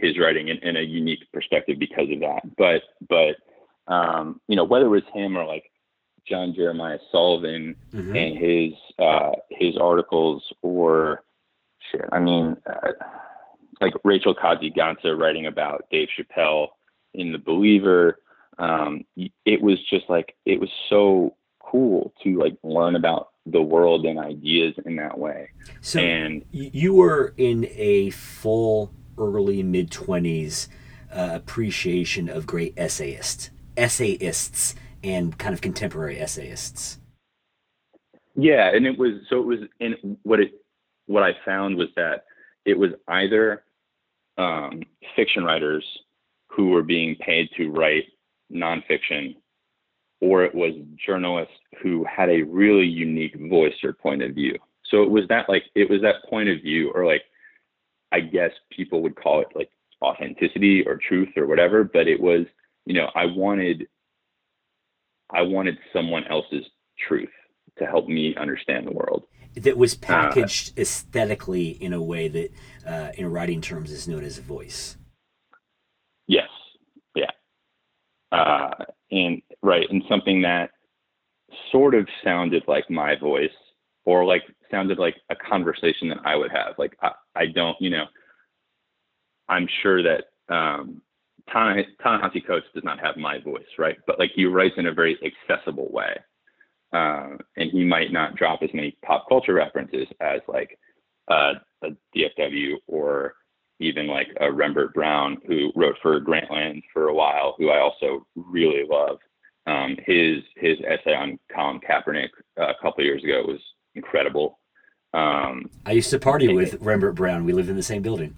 His writing in, in a unique perspective because of that. But but um, you know whether it was him or like John Jeremiah Sullivan mm-hmm. and his uh, his articles or shit. I mean, uh, like Rachel Kaadzi writing about Dave Chappelle in The Believer. Um, it was just like it was so cool to like learn about the world and ideas in that way. So and you were in a full early mid twenties uh, appreciation of great essayists, essayists, and kind of contemporary essayists. Yeah, and it was so it was in what it what I found was that it was either um, fiction writers who were being paid to write nonfiction or it was journalists who had a really unique voice or point of view. So it was that like it was that point of view, or like I guess people would call it like authenticity or truth or whatever. But it was you know I wanted I wanted someone else's truth to help me understand the world. That was uh, packaged uh, aesthetically in a way that, uh, in writing terms, is known as a voice. Yes. Yeah. Uh, and right, and something that sort of sounded like my voice, or like sounded like a conversation that I would have. Like I, I don't, you know, I'm sure that um, Ta-Nehisi Coates does not have my voice, right? But like he writes in a very accessible way. Uh, and he might not drop as many pop culture references as like uh, a DFW or even like a Rembert Browne who wrote for Grantland for a while, who I also really love. Um, his his essay on Colin Kaepernick uh, a couple years ago was incredible. Um, I used to party with Rembert Browne. We lived in the same building.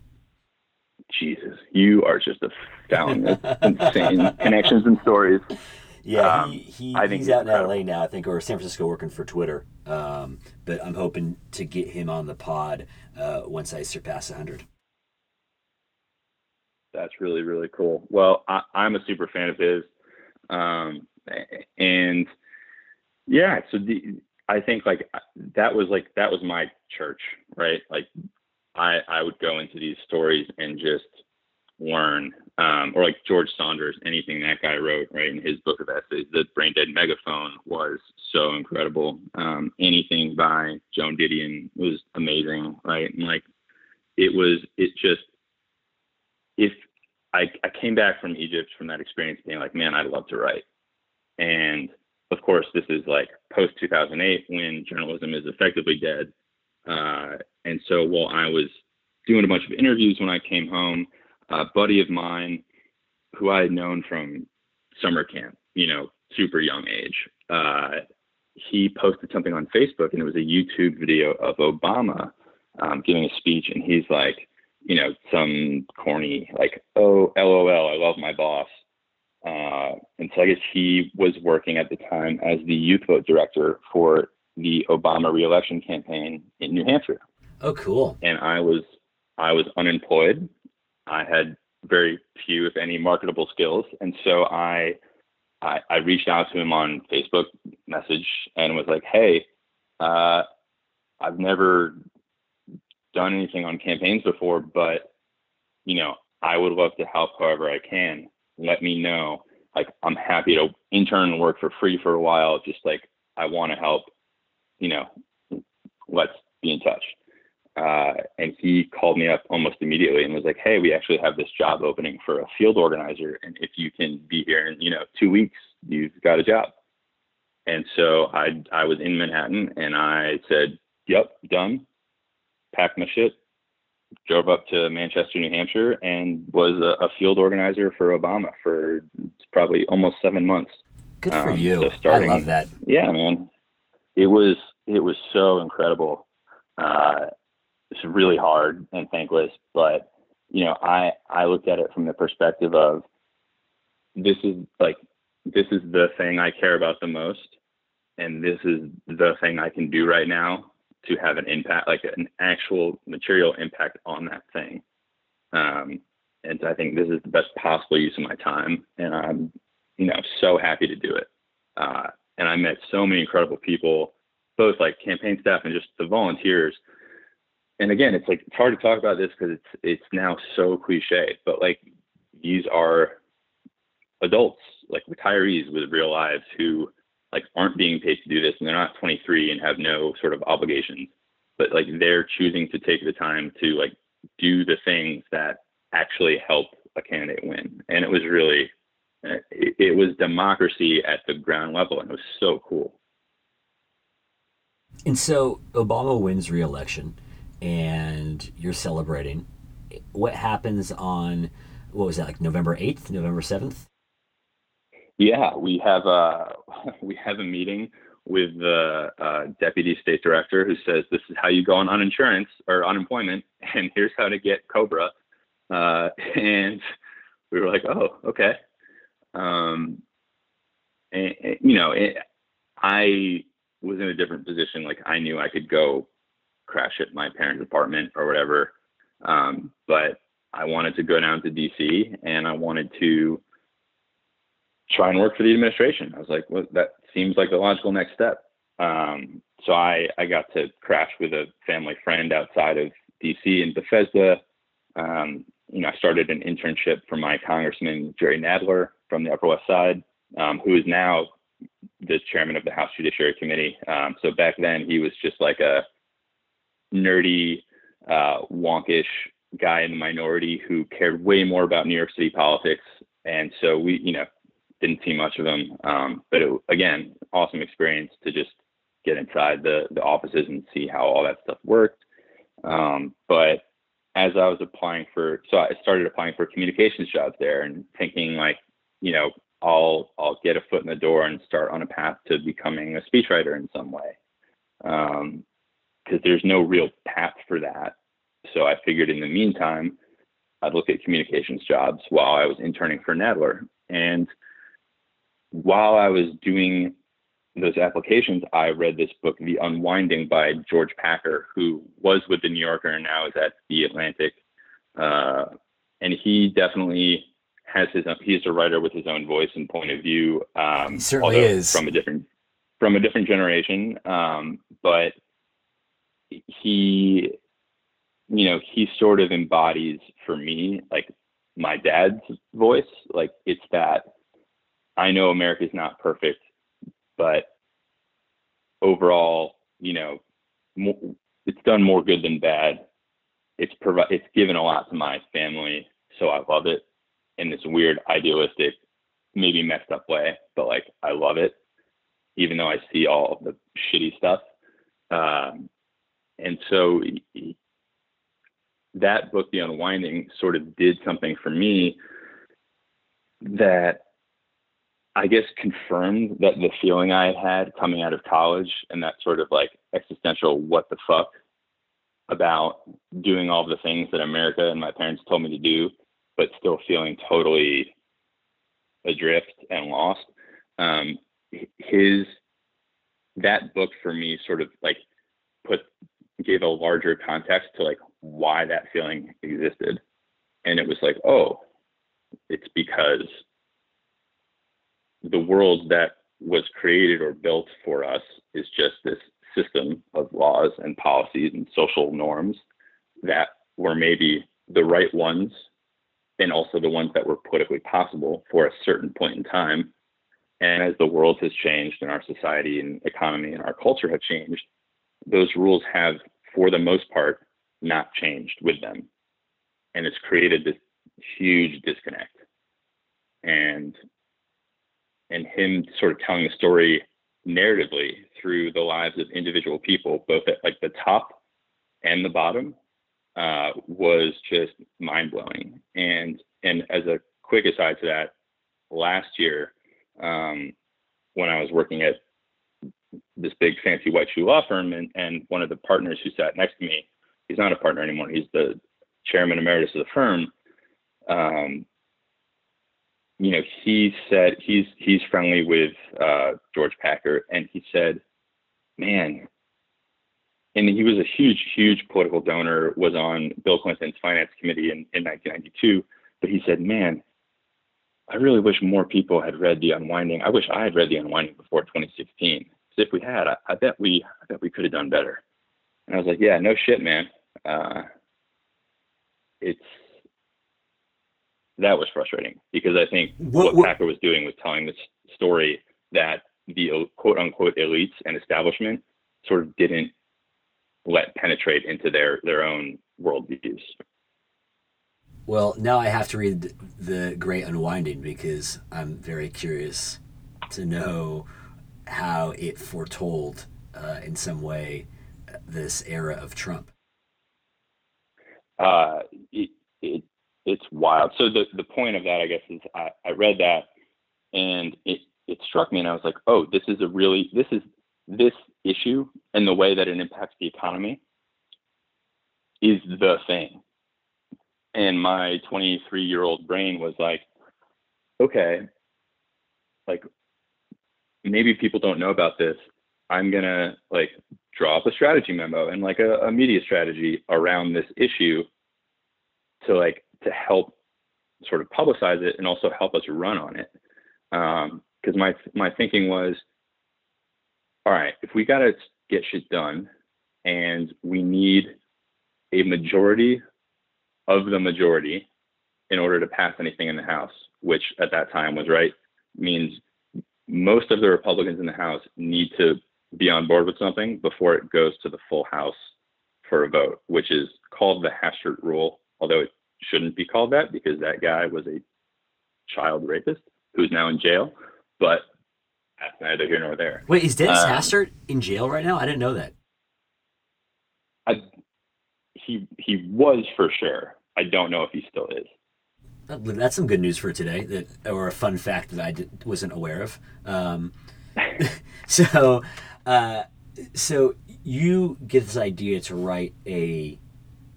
Jesus, you are just a fountain of insane [LAUGHS] connections and stories. Yeah, um, he, he I think he's out in LA now, I think, or San Francisco working for Twitter. Um, but I'm hoping to get him on the pod uh, once I surpass 100. That's really, really cool. Well, I, am a super fan of his. Um, and yeah, so the, I think like that was like, that was my church, right? Like I, I would go into these stories and just learn, um, or like George Saunders, anything that guy wrote, right, in his book of essays, The Brain Dead Megaphone was so incredible. Um, anything by Joan Didion was amazing, right? And like, it was, it just, if I, I came back from Egypt from that experience being like, man, I'd love to write. And of course, this is like post 2008 when journalism is effectively dead. Uh, and so while I was doing a bunch of interviews when I came home, a buddy of mine who I had known from summer camp, you know, super young age, uh, he posted something on Facebook and it was a YouTube video of Obama um, giving a speech. And he's like, you know, some corny, like, oh, LOL, I love my boss. Uh, and so I guess he was working at the time as the youth vote director for the Obama reelection campaign in New Hampshire. Oh, cool. And I was I was unemployed I had very few, if any, marketable skills, and so I, I, I reached out to him on Facebook message and was like, "Hey, uh, I've never done anything on campaigns before, but you know, I would love to help however I can. Let me know. Like, I'm happy to intern and work for free for a while. Just like I want to help. You know, let's be in touch." Uh, and he called me up almost immediately and was like, "Hey, we actually have this job opening for a field organizer, and if you can be here in you know two weeks, you've got a job." And so I I was in Manhattan, and I said, "Yep, done." Packed my shit, drove up to Manchester, New Hampshire, and was a, a field organizer for Obama for probably almost seven months. Good for um, you. So starting, I love that. Yeah, man. It was it was so incredible. Uh, it's really hard and thankless, but you know, I I looked at it from the perspective of this is like this is the thing I care about the most, and this is the thing I can do right now to have an impact, like an actual material impact on that thing. Um, and so I think this is the best possible use of my time, and I'm you know so happy to do it. Uh, and I met so many incredible people, both like campaign staff and just the volunteers and again, it's like it's hard to talk about this because it's it's now so cliche, but like these are adults, like retirees with real lives who like aren't being paid to do this, and they're not 23 and have no sort of obligations, but like they're choosing to take the time to like do the things that actually help a candidate win, and it was really uh, it, it was democracy at the ground level, and it was so cool. And so Obama wins re-election and you're celebrating. What happens on what was that like November eighth, November seventh? Yeah, we have a [LAUGHS] we have a meeting with the uh, deputy state director who says this is how you go on uninsurance or unemployment, [LAUGHS] and here's how to get Cobra. Uh, [LAUGHS] and we were like, oh, okay. Um, and, and you know, it, I was in a different position. Like I knew I could go crash at my parents' apartment or whatever. Um, but I wanted to go down to DC and I wanted to try and work for the administration. I was like, well, that seems like the logical next step. Um, so I, I got to crash with a family friend outside of DC in Bethesda. Um, you know, I started an internship for my congressman, Jerry Nadler from the Upper West Side, um, who is now the chairman of the House Judiciary Committee. Um, so back then he was just like a nerdy, uh, wonkish guy in the minority who cared way more about New York City politics. And so we, you know, didn't see much of him. Um, but it, again, awesome experience to just get inside the, the offices and see how all that stuff worked. Um, but as I was applying for, so I started applying for communications jobs there and thinking like, you know, I'll I'll get a foot in the door and start on a path to becoming a speechwriter in some way. Um, because there's no real path for that. So I figured in the meantime, I'd look at communications jobs while I was interning for Nadler. And while I was doing those applications, I read this book, The Unwinding by George Packer, who was with the New Yorker and now is at The Atlantic. Uh, and he definitely has his own, he's a writer with his own voice and point of view. Um, he certainly is from a different, from a different generation. Um, but he you know he sort of embodies for me like my dad's voice like it's that i know america's not perfect but overall you know more, it's done more good than bad. It's provi- it's given a lot to my family so i love it. In this weird idealistic maybe messed up way but like i love it even though i see all the shitty stuff. Um, and so that book, The Unwinding, sort of did something for me that I guess confirmed that the feeling I had coming out of college and that sort of like existential what the fuck about doing all the things that America and my parents told me to do, but still feeling totally adrift and lost. Um, his that book for me sort of like put gave a larger context to like why that feeling existed. And it was like, oh, it's because the world that was created or built for us is just this system of laws and policies and social norms that were maybe the right ones and also the ones that were politically possible for a certain point in time. And as the world has changed and our society and economy and our culture have changed, those rules have, for the most part, not changed with them. And it's created this huge disconnect. And and him sort of telling the story narratively through the lives of individual people, both at like the top and the bottom, uh, was just mind blowing. And and as a quick aside to that, last year um, when I was working at this big fancy white shoe law firm, and, and one of the partners who sat next to me, he's not a partner anymore. He's the chairman emeritus of the firm. Um, you know, he said he's he's friendly with uh, George Packer, and he said, "Man," and he was a huge, huge political donor. Was on Bill Clinton's finance committee in, in 1992. But he said, "Man, I really wish more people had read The Unwinding. I wish I had read The Unwinding before 2016 Because if we had, I, I bet we, I bet we could have done better. And I was like, yeah, no shit, man. uh, it's that was frustrating because I think what, what, what Packer was doing was telling this story that the quote unquote elites and establishment sort of didn't let penetrate into their their own worldviews. Well, now I have to read the Great Unwinding because I'm very curious to know how it foretold uh, in some way this era of Trump. Uh, it, it, it's wild. So the, the point of that, I guess, is I, I read that and it, it struck me and I was like, oh, this is a really, this is this issue and the way that it impacts the economy is the thing. And my 23 year old brain was like, okay, like maybe people don't know about this. I'm gonna like draw up a strategy memo and like a, a media strategy around this issue to like to help sort of publicize it and also help us run on it. Because um, my my thinking was, all right, if we got to get shit done, and we need a majority of the majority in order to pass anything in the House, which at that time was right, means most of the Republicans in the House need to be on board with something before it goes to the full House for a vote, which is called the Hastert rule, although it shouldn't be called that because that guy was a child rapist who's now in jail. But that's neither here nor there. Wait, is Dennis um, Hastert in jail right now? I didn't know that. I, he he was for sure. I don't know if he still is. That's some good news for today, that or a fun fact that I did, wasn't aware of. Um, [LAUGHS] so, uh, so you get this idea to write a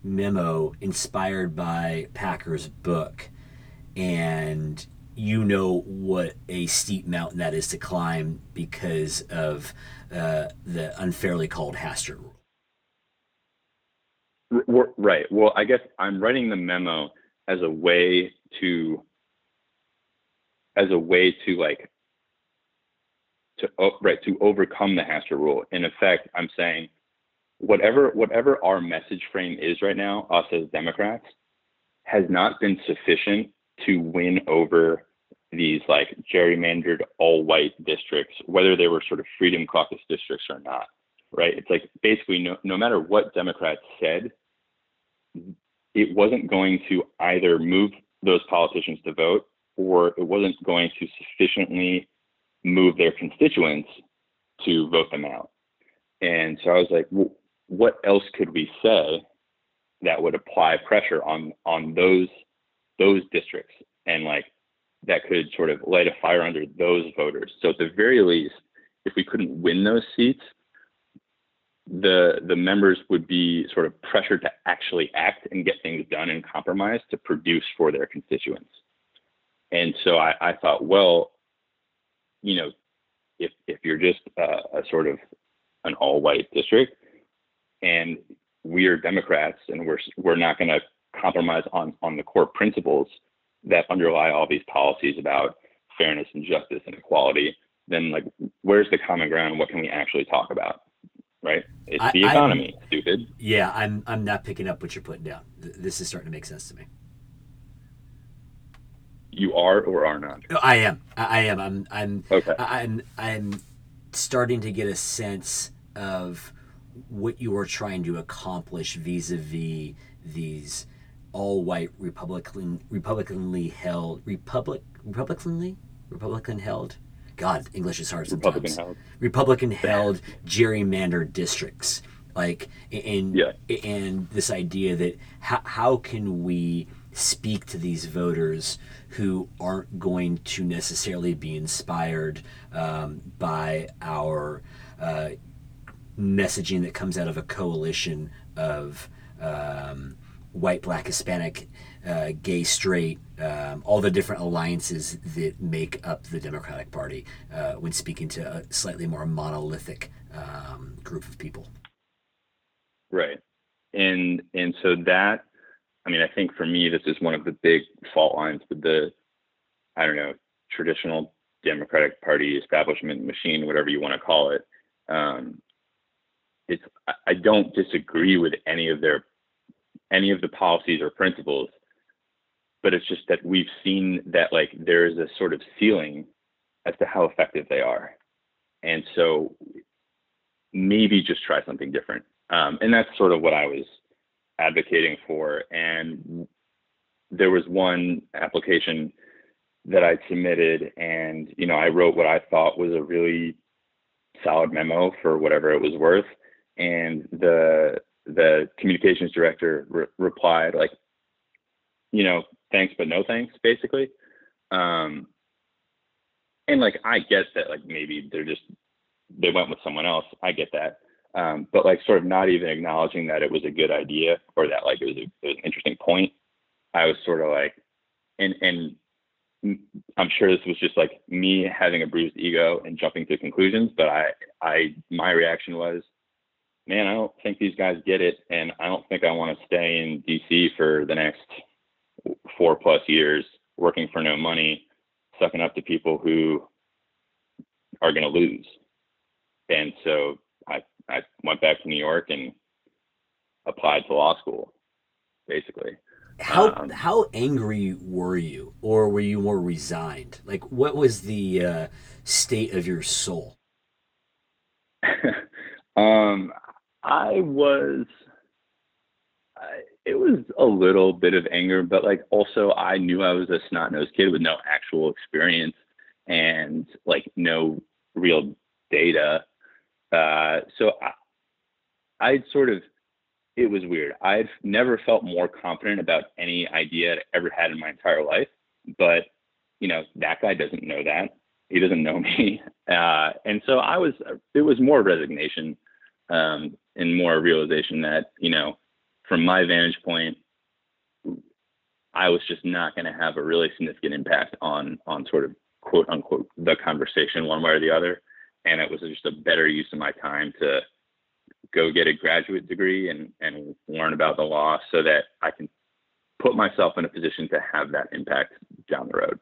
memo inspired by Packer's book, and you know what a steep mountain that is to climb because of uh, the unfairly called Hastert rule. Right. Well, I guess I'm writing the memo as a way to as a way to like to right to overcome the Hastert rule. In effect, I'm saying whatever whatever our message frame is right now, us as Democrats, has not been sufficient to win over these like gerrymandered all white districts, whether they were sort of freedom caucus districts or not. Right. It's like basically no no matter what Democrats said, it wasn't going to either move those politicians to vote or it wasn't going to sufficiently move their constituents to vote them out. And so I was like, well, what else could we say that would apply pressure on on those those districts and like that could sort of light a fire under those voters. So at the very least, if we couldn't win those seats, the the members would be sort of pressured to actually act and get things done and compromise to produce for their constituents. And so I, I thought, well, you know, if if you're just a, a sort of an all-white district, and we are Democrats, and we're we're not going to compromise on on the core principles that underlie all these policies about fairness and justice and equality, then like where's the common ground? What can we actually talk about? right? It's I, the economy, I'm, stupid. Yeah, I'm I'm not picking up what you're putting down. This is starting to make sense to me. You are or are not? I am. I am. I'm. I'm. Okay. I'm. I'm starting to get a sense of what you are trying to accomplish vis-a-vis these all-white Republican, Republicanly held Republic, Republicanly, Republican held God, English is hard sometimes. Republican held. Republican held gerrymandered districts. Like and yeah. and this idea that how, how can we speak to these voters who aren't going to necessarily be inspired um, by our uh, messaging that comes out of a coalition of um, white, black, Hispanic, uh, gay, straight, um, all the different alliances that make up the Democratic Party uh, when speaking to a slightly more monolithic um, group of people. Right, and and so that, I mean, I think for me, this is one of the big fault lines with the, I don't know, traditional Democratic Party establishment machine, whatever you want to call it. Um, it's I don't disagree with any of their any of the policies or principles, but it's just that we've seen that like there is a sort of ceiling as to how effective they are. And so maybe just try something different. Um, and that's sort of what I was advocating for. And there was one application that I submitted, and you know, I wrote what I thought was a really solid memo for whatever it was worth. And the the communications director re- replied like, you know, thanks but no thanks, basically. Um, and like I get that like maybe they're just they went with someone else. I get that. Um, but like sort of not even acknowledging that it was a good idea or that like it was, a, it was an interesting point. I was sort of like, and and I'm sure this was just like me having a bruised ego and jumping to conclusions. But I I my reaction was, man, I don't think these guys get it, and I don't think I want to stay in DC for the next four plus years working for no money, sucking up to people who are going to lose. And so I, I went back to New York and applied to law school, basically. How um, how angry were you, or were you more resigned? Like, what was the uh, state of your soul? [LAUGHS] um, I was. It was a little bit of anger, but like also I knew I was a snot nosed kid with no actual experience and like no real data uh, so I, I'd sort of, it was weird. I've never felt more confident about any idea I ever had in my entire life. But, you know, that guy doesn't know that. He doesn't know [LAUGHS] me. Uh, and so I was, it was more resignation um, and more realization that, you know, from my vantage point, I was just not going to have a really significant impact on on sort of quote unquote the conversation one way or the other and it was just a better use of my time to go get a graduate degree and, and learn about the law so that I can put myself in a position to have that impact down the road.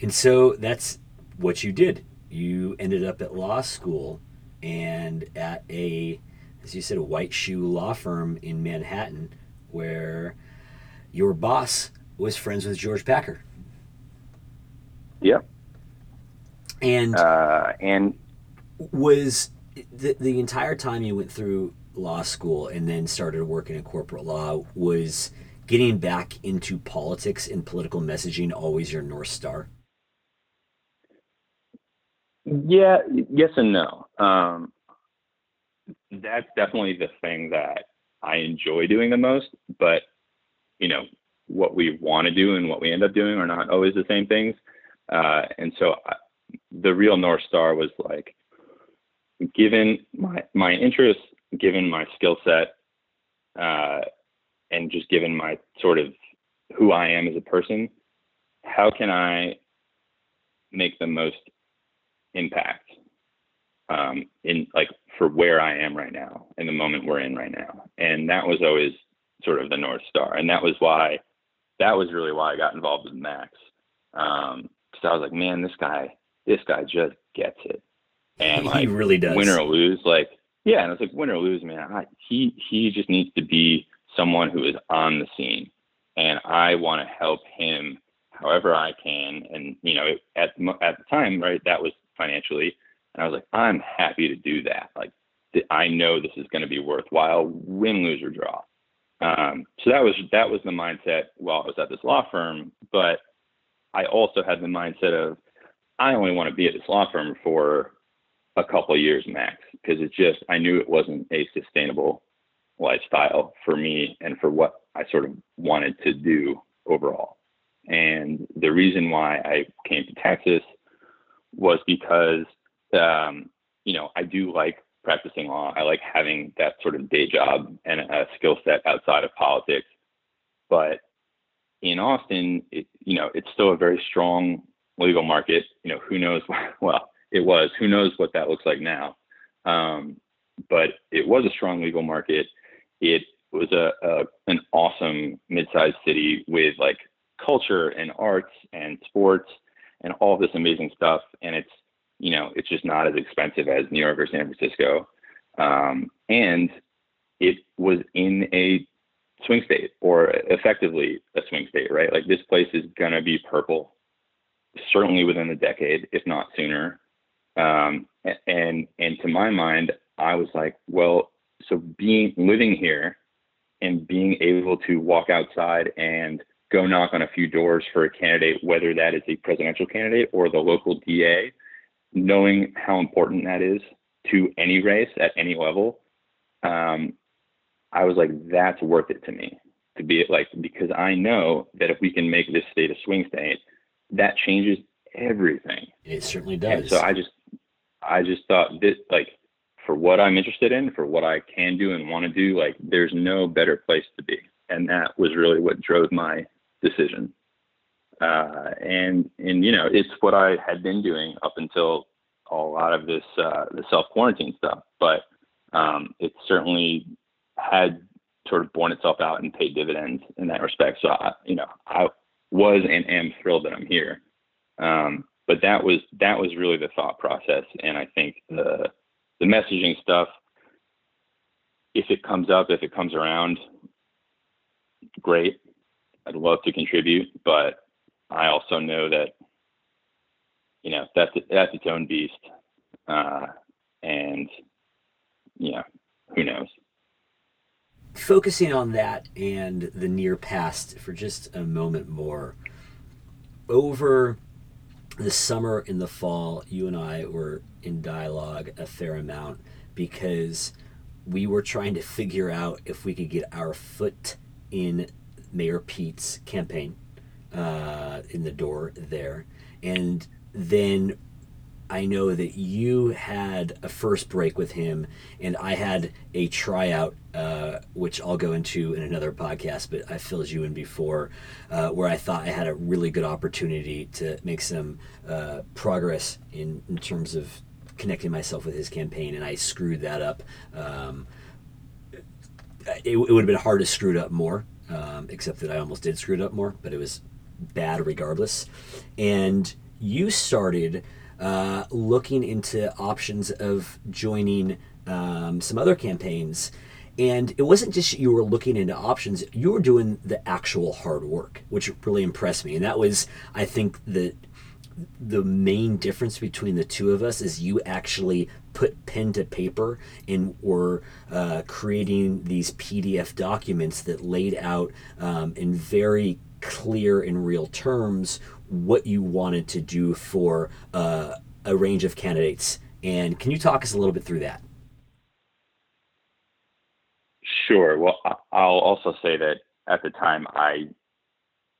And so that's what you did. You ended up at law school and at a, as you said, a white shoe law firm in Manhattan where your boss was friends with George Packer. Yep. And uh, and was the the entire time you went through law school and then started working in corporate law was getting back into politics and political messaging always your north star? Yeah yes and no um, that's definitely the thing that i enjoy doing the most but you know what we want to do and what we end up doing are not always the same things. Uh, and so the real North Star was like, given my my interests, given my skill set, uh, and just given my sort of who I am as a person, how can I make the most impact um, in like for where I am right now in the moment we're in right now, and that was always sort of the North Star, and that was why that was really why I got involved with Max because um, I was like, man, this guy this guy just gets it. And [LAUGHS] like, he really does. Win or lose, like yeah, and it's like win or lose, man. I, he he just needs to be someone who is on the scene, and I want to help him however I can. And you know, at at the time, right, that was financially, and I was like, I'm happy to do that. Like, I know this is going to be worthwhile, win, lose, or draw. Um, so that was that was the mindset while I was at this law firm, but I also had the mindset of I only want to be at this law firm for a couple of years max because it just I knew it wasn't a sustainable lifestyle for me and for what I sort of wanted to do overall. And the reason why I came to Texas was because um, you know I do like practicing law. I like having that sort of day job and a skill set outside of politics. But in Austin, it, you know, it's still a very strong legal market. You know, who knows? [LAUGHS] Well, it was. Who knows what that looks like now? Um, but it was a strong legal market. It was a, a an awesome mid-sized city with like culture and arts and sports and all this amazing stuff. And it's you know it's just not as expensive as New York or San Francisco. Um, and it was in a swing state or effectively a swing state, right? Like this place is gonna be purple, certainly within the decade, if not sooner. Um, and and to my mind, I was like, well, so being living here and being able to walk outside and go knock on a few doors for a candidate, whether that is a presidential candidate or the local DA, knowing how important that is to any race at any level, um, I was like, that's worth it to me to be like, because I know that if we can make this state a swing state, that changes everything. It certainly does. And so I just, I just thought that like for what I'm interested in, for what I can do and want to do, like there's no better place to be. And that was really what drove my decision. Uh, and and you know, it's what I had been doing up until a lot of this uh, the self quarantine stuff. But um, it certainly had sort of borne itself out and paid dividends in that respect. So I, you know, I was and am thrilled that I'm here. Um, but that was that was really the thought process, and I think the the messaging stuff, if it comes up, if it comes around, great. I'd love to contribute, but I also know that you know that's that's its own beast, uh, and know who knows. Focusing on that and the near past for just a moment more. Over the summer and the fall, you and I were in dialogue a fair amount because we were trying to figure out if we could get our foot in Mayor Pete's campaign uh, in the door there. And then I know that you had a first break with him, and I had a tryout, uh, which I'll go into in another podcast, but I filled you in before, uh, where I thought I had a really good opportunity to make some uh, progress in, in terms of connecting myself with his campaign, and I screwed that up. Um, it, it would have been hard to screw it up more, um, except that I almost did screw it up more, but it was bad regardless. And you started uh, looking into options of joining um, some other campaigns. And it wasn't just you were looking into options, you were doing the actual hard work, which really impressed me. And that was, I think, the the main difference between the two of us is you actually put pen to paper and were uh, creating these PDF documents that laid out um, in very clear in real terms what you wanted to do for uh, a range of candidates. And can you talk us a little bit through that? Sure. Well, I'll also say that at the time I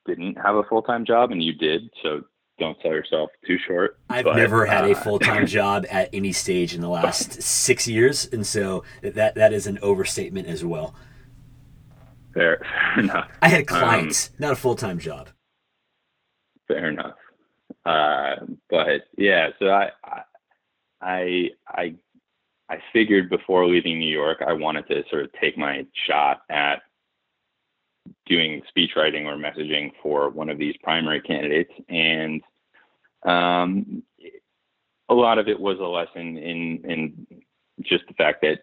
didn't have a full time job, and you did. So don't sell yourself too short. I've but, never had uh, a full time [LAUGHS] job at any stage in the last [LAUGHS] six years, and so that that is an overstatement as well. Fair, [LAUGHS] fair enough. I had clients, um, not a full time job. Fair enough. Uh, but yeah, so I, I, I, I figured before leaving New York, I wanted to sort of take my shot at doing speech writing or messaging for one of these primary candidates, and um, a lot of it was a lesson in in just the fact that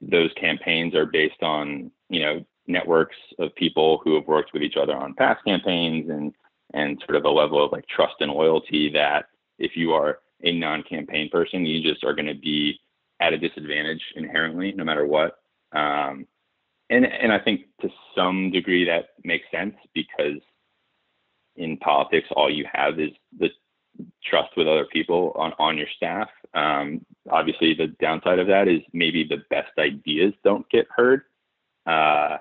those campaigns are based on you know networks of people who have worked with each other on past campaigns and and sort of a level of like trust and loyalty that if you are a non-campaign person, you just are going to be at a disadvantage inherently, no matter what. Um, and and I think to some degree that makes sense because in politics, all you have is the trust with other people on, on your staff. Um, obviously, the downside of that is maybe the best ideas don't get heard. Uh,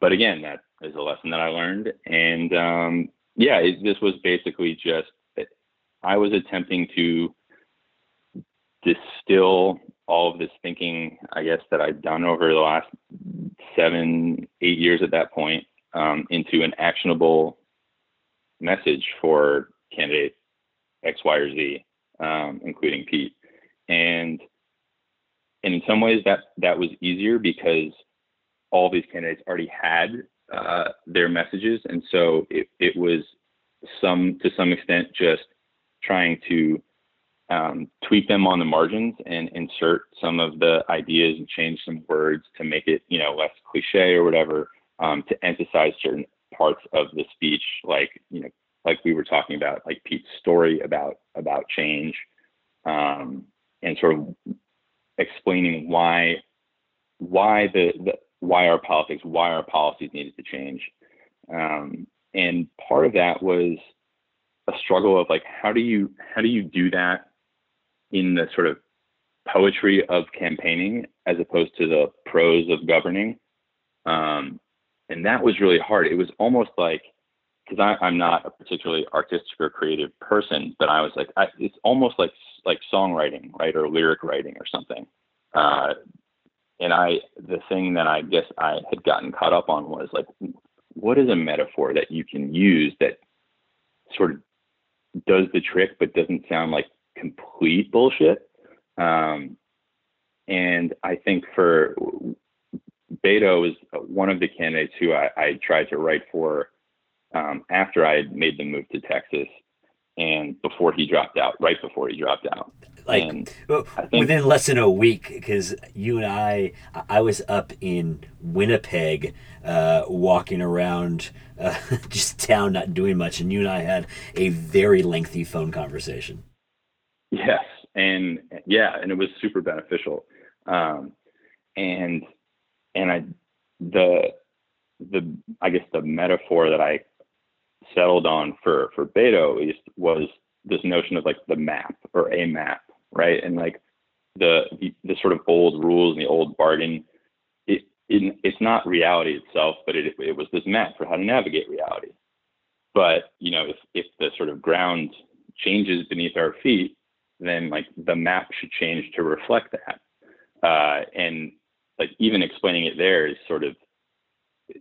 but again, that is a lesson that I learned. And um, yeah, it, this was basically just I was attempting to distill all of this thinking, I guess, that I'd done over the last seven, eight years at that point um, into an actionable message for candidate X, Y, or Z, um, including Pete. And and in some ways that that was easier because all these candidates already had uh, their messages, and so it, it was some to some extent just trying to um, tweak them on the margins and insert some of the ideas and change some words to make it, you know, less cliche or whatever, um, to emphasize certain parts of the speech, like, you know, like we were talking about, like Pete's story about about change, um, and sort of explaining why why the, the why our politics, why our policies needed to change. Um, and part of that was a struggle of like how do you how do you do that in the sort of poetry of campaigning as opposed to the prose of governing. Um, and that was really hard. It was almost like, because I'm not a particularly artistic or creative person, but I was like, I, it's almost like like songwriting, right, or lyric writing or something. Uh, and I, the thing that I guess I had gotten caught up on was like, what is a metaphor that you can use that sort of does the trick but doesn't sound like complete bullshit. Um, and I think for Beto is one of the candidates who I, I tried to write for um, after I had made the move to Texas and before he dropped out, right before he dropped out. Like think, within less than a week, because you and I, I was up in Winnipeg, uh, walking around uh, [LAUGHS] just town, not doing much, and you and I had a very lengthy phone conversation. Yes, and yeah, and it was super beneficial. Um, and and I the the I guess the metaphor that I settled on for for Beto at least was this notion of like the map or a map, right? And like the the, the sort of old rules and the old bargain. It, it it's not reality itself, but it it was this map for how to navigate reality. But you know, if if the sort of ground changes beneath our feet, then like the map should change to reflect that. Uh, and like even explaining it there is sort of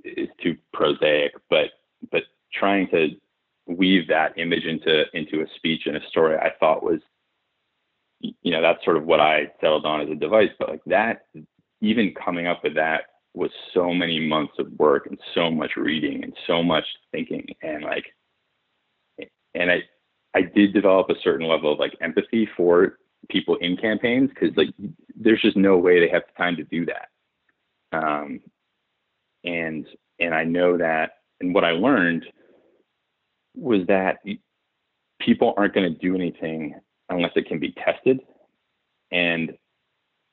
is too prosaic, but but trying to weave that image into into a speech and a story, I thought was you know that's sort of what I settled on as a device. But like that, even coming up with that was so many months of work and so much reading and so much thinking and like and I I did develop a certain level of like empathy for people in campaigns because like there's just no way they have the time to do that. Um, and and I know that, and what I learned was that people aren't going to do anything unless it can be tested, and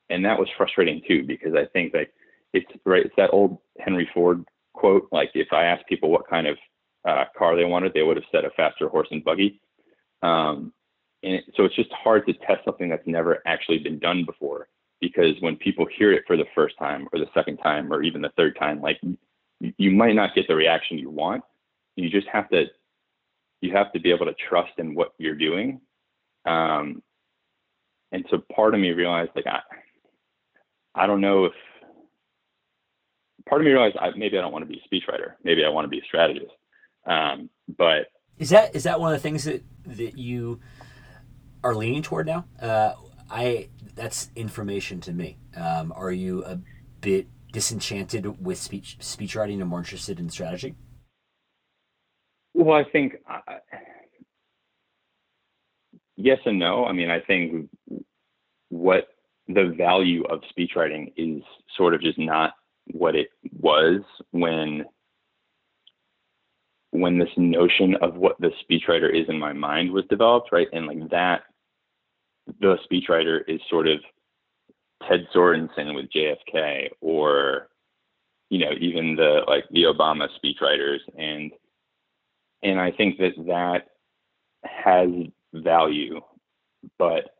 and that was frustrating too because I think like it's right. It's that old Henry Ford quote. Like if I asked people what kind of uh, car they wanted, they would have said a faster horse and buggy. Um, and so it's just hard to test something that's never actually been done before because when people hear it for the first time or the second time or even the third time, like you might not get the reaction you want. You just have to you have to be able to trust in what you're doing. Um, and so part of me realized like I I don't know if part of me realized I, maybe I don't want to be a speechwriter. Maybe I want to be a strategist. Um, but is that is that one of the things that that you are leaning toward now? Uh, I that's information to me. Um, are you a bit disenchanted with speech speech writing and more interested in strategy? Well, I think yes and no. I mean, I think what the value of speech writing is sort of just not what it was when when this notion of what the speechwriter is in my mind was developed, right? And like that, the speechwriter is sort of Ted Sorensen with JFK, or you know, even the like the Obama speechwriters, and and I think that that has value, but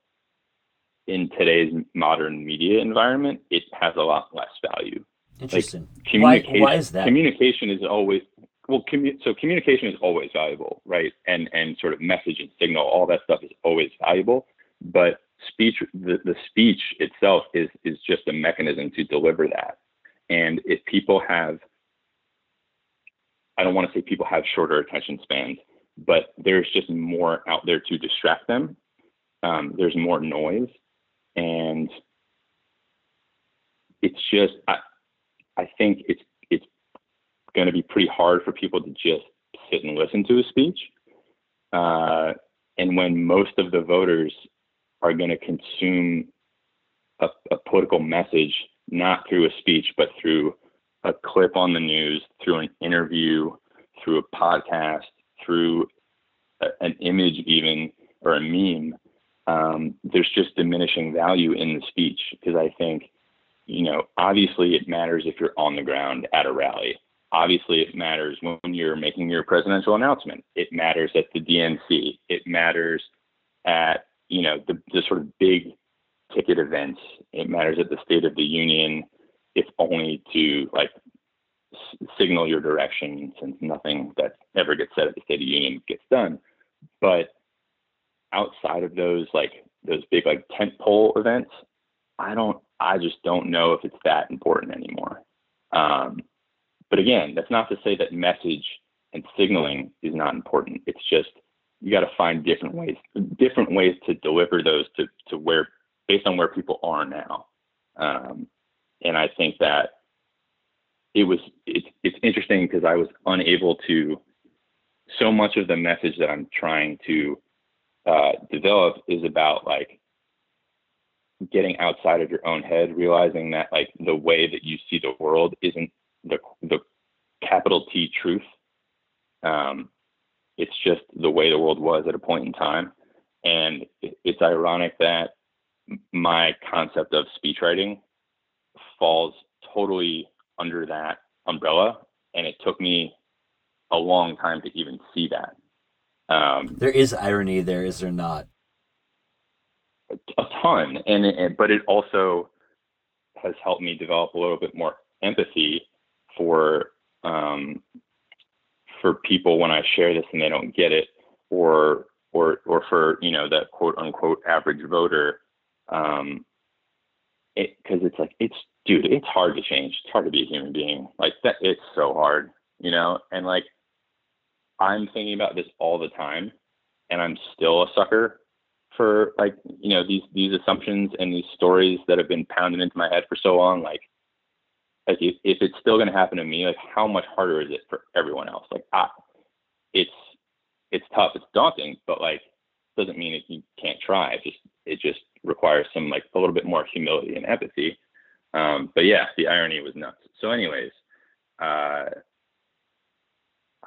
in today's modern media environment, it has a lot less value. Interesting. Like, communication, why, why is that? Communication is always well, commu- so communication is always valuable, right? And and sort of message and signal, all that stuff is always valuable. But speech, the, the speech itself is is just a mechanism to deliver that. And if people have, I don't want to say people have shorter attention spans, but there's just more out there to distract them. Um, there's more noise, and it's just I, I think it's it's going to be pretty hard for people to just sit and listen to a speech. Uh, and when most of the voters are going to consume a, a political message not through a speech, but through a clip on the news, through an interview, through a podcast, through a, an image, even or a meme. Um, there's just diminishing value in the speech because I think, you know, obviously it matters if you're on the ground at a rally. Obviously, it matters when you're making your presidential announcement. It matters at the DNC. It matters at you know the, the sort of big ticket events. It matters at the State of the Union, if only to like signal your direction, since nothing that ever gets said at the State of Union gets done. But outside of those like those big like tentpole events, I don't. I just don't know if it's that important anymore. Um, but again, that's not to say that message and signaling is not important. It's just you got to find different ways, different ways to deliver those to to where based on where people are now. Um, and I think that it was it's it's interesting because I was unable to. So much of the message that I'm trying to uh, develop is about like getting outside of your own head, realizing that like the way that you see the world isn't the the capital T truth. Um, it's just the way the world was at a point in time, and it's ironic that my concept of speech writing falls totally under that umbrella, and it took me a long time to even see that. Um, there is irony there, is there not? A ton, and, and but it also has helped me develop a little bit more empathy for um, for people when I share this and they don't get it, or or or for you know that quote unquote average voter um, because it's like it's dude, it's hard to change. It's hard to be a human being. Like that, it's so hard, you know. And like, I'm thinking about this all the time, and I'm still a sucker for like you know these these assumptions and these stories that have been pounded into my head for so long. Like, like if, if it's still going to happen to me, like how much harder is it for everyone else? Like, ah, it's it's tough, it's daunting, but like doesn't mean that you can't try. It just it just requires some like a little bit more humility and empathy. Um, but yeah, the irony was nuts. So, anyways, uh,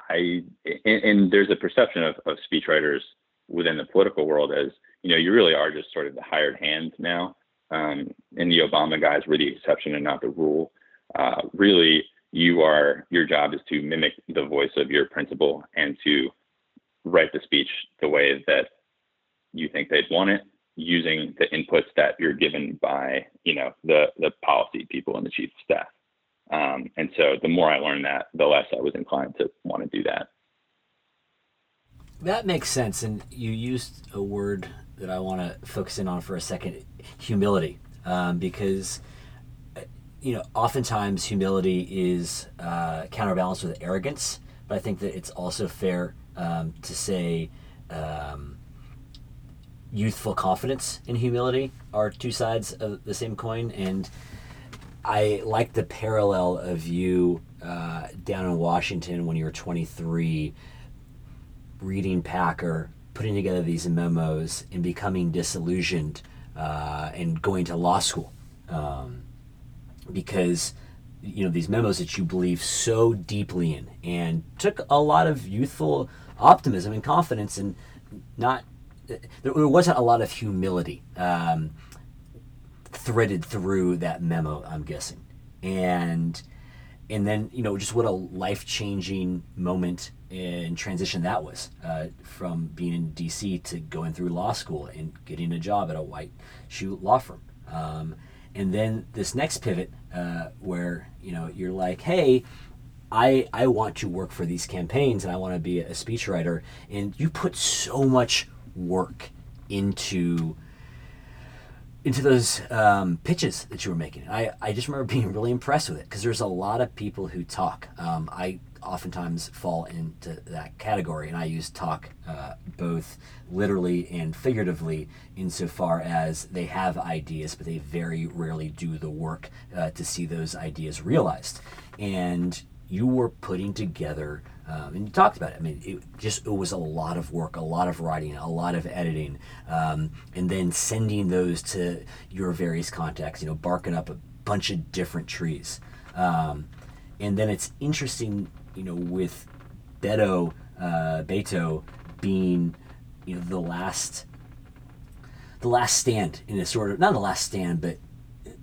I and, and, there's a perception of, of speechwriters within the political world as you know you really are just sort of the hired hand now. Um, and the Obama guys were the exception and not the rule. Uh, really, you are your job is to mimic the voice of your principal and to write the speech the way that you think they'd want it using the inputs that you're given by you know the the policy people and the chief of staff. Um, and so the more i learned that the less i was inclined to want to do that. That makes sense and you used a word that i want to focus in on for a second humility. Um, because uh, you know oftentimes humility is uh, counterbalanced with arrogance but i think that it's also fair um, to say um, youthful confidence and humility are two sides of the same coin. And I like the parallel of you uh, down in Washington when you were 23, reading Packer, putting together these memos, and becoming disillusioned uh, and going to law school. Um, because you know these memos that you believe so deeply in and took a lot of youthful optimism and confidence and not there wasn't a lot of humility um, threaded through that memo. I'm guessing, and and then you know just what a life changing moment and transition that was uh, from being in DC to going through law school and getting a job at a white shoe law firm. Um, and then this next pivot uh, where you know you're like, hey, I I want to work for these campaigns and I want to be a speechwriter, and you put so much work into into those um, pitches that you were making. I, I just remember [LAUGHS] being really impressed with it because there's a lot of people who talk. Um, I oftentimes fall into that category, and I use talk uh, both literally and figuratively insofar as they have ideas, but they very rarely do the work uh, to see those ideas realized. And you were putting together Um, and you talked about it. I mean, it just it was a lot of work, a lot of writing, a lot of editing, um, and then sending those to your various contacts. You know, barking up a bunch of different trees. Um, and then it's interesting, you know, with Beto, uh, Beto being, you know, the last, the last stand in a sort of not the last stand, but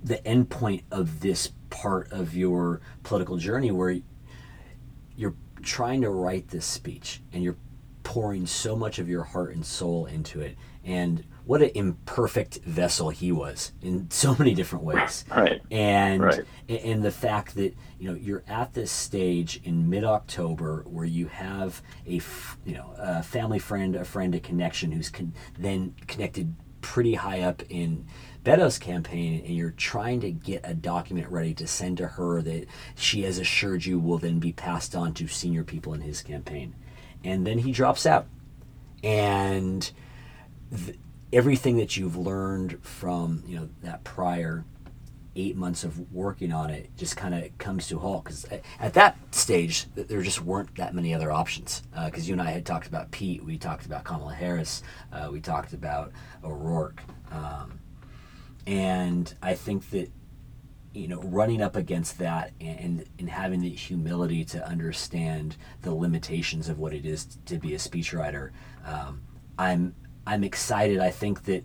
the end point of this part of your political journey where trying to write this speech and you're pouring so much of your heart and soul into it and what an imperfect vessel he was in so many different ways [LAUGHS] right and right. and the fact that you know you're at this stage in mid-october where you have a f- you know a family friend a friend a connection who's con- then connected pretty high up in Beto's campaign and you're trying to get a document ready to send to her that she has assured you will then be passed on to senior people in his campaign. And then he drops out. And th- everything that you've learned from, you know, that prior eight months of working on it just kind of comes to a halt because at that stage there just weren't that many other options because uh, you and i had talked about pete we talked about kamala harris uh, we talked about o'rourke um, and I think that you know running up against that and and having the humility to understand the limitations of what it is to be a speechwriter, um, I'm I'm excited. I think that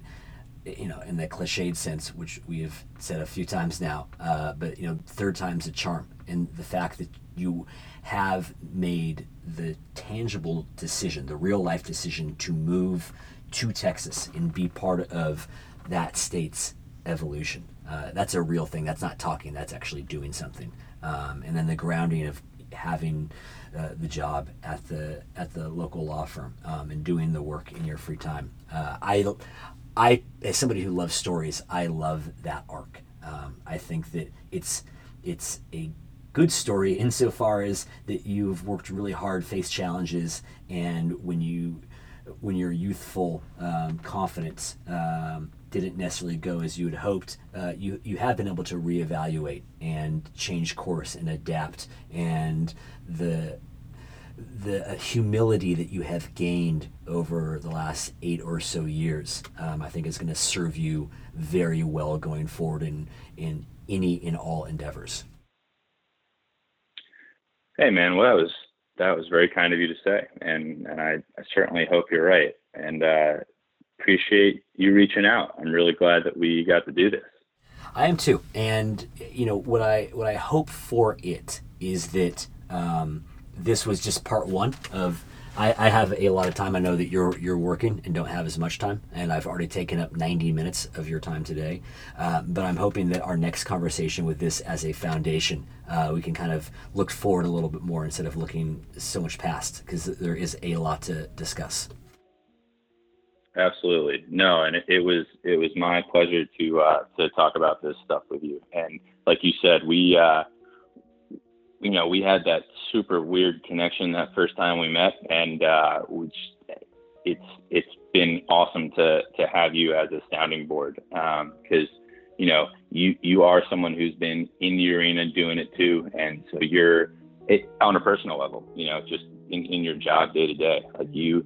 you know in the cliched sense, which we have said a few times now, uh, but you know third time's a charm, and the fact that you have made the tangible decision, the real life decision to move to Texas and be part of that state's evolution. Uh, that's a real thing. That's not talking. That's actually doing something. Um, and then the grounding of having uh, the job at the at the local law firm um, and doing the work in your free time. Uh, I, I as somebody who loves stories, I love that arc. Um, I think that it's it's a good story insofar as that you've worked really hard, faced challenges, and when you when your youthful um, confidence um, didn't necessarily go as you had hoped, uh, you you have been able to reevaluate and change course and adapt, and the the humility that you have gained over the last eight or so years, um, I think, is going to serve you very well going forward in in any in all endeavors. Hey man, well that was that was very kind of you to say, and and I, I certainly hope you're right. And uh, appreciate you reaching out. I'm really glad that we got to do this. I am too, and you know what I what I hope for it is that um, this was just part one of. I, I have a lot of time. I know that you're you're working and don't have as much time, and I've already taken up 90 minutes of your time today. Uh, but I'm hoping that our next conversation with this as a foundation, uh, we can kind of look forward a little bit more instead of looking so much past, because there is a lot to discuss. Absolutely. No, and it, it, was it was my pleasure to uh, to talk about this stuff with you. And like you said, we uh, you know we had that super weird connection that first time we met, and uh, which it's it's been awesome to to have you as a sounding board because um, you know you you are someone who's been in the arena doing it too, and so you're it on a personal level. You know, just in, in your job day to day, like you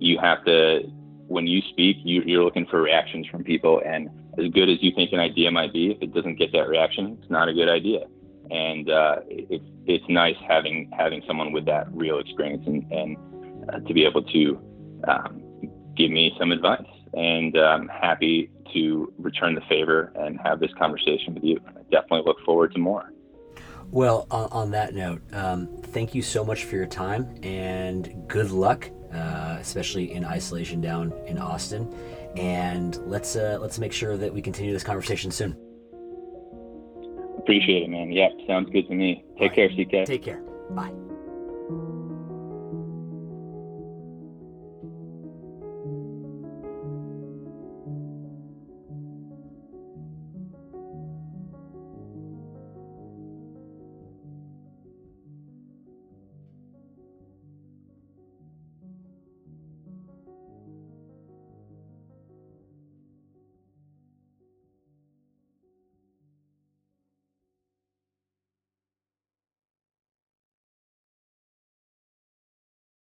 you have to when you speak, you, you're looking for reactions from people. And as good as you think an idea might be, if it doesn't get that reaction, it's not a good idea. And uh, it's it's nice having having someone with that real experience and, and uh, to be able to um, give me some advice. And I'm happy to return the favor and have this conversation with you. I definitely look forward to more. Well, on, on that note, um, thank you so much for your time and good luck uh, especially in isolation down in Austin. And let's uh, let's make sure that we continue this conversation soon. Appreciate it, man. Yep, sounds good to me. Take right. care, CK. Take care. Bye.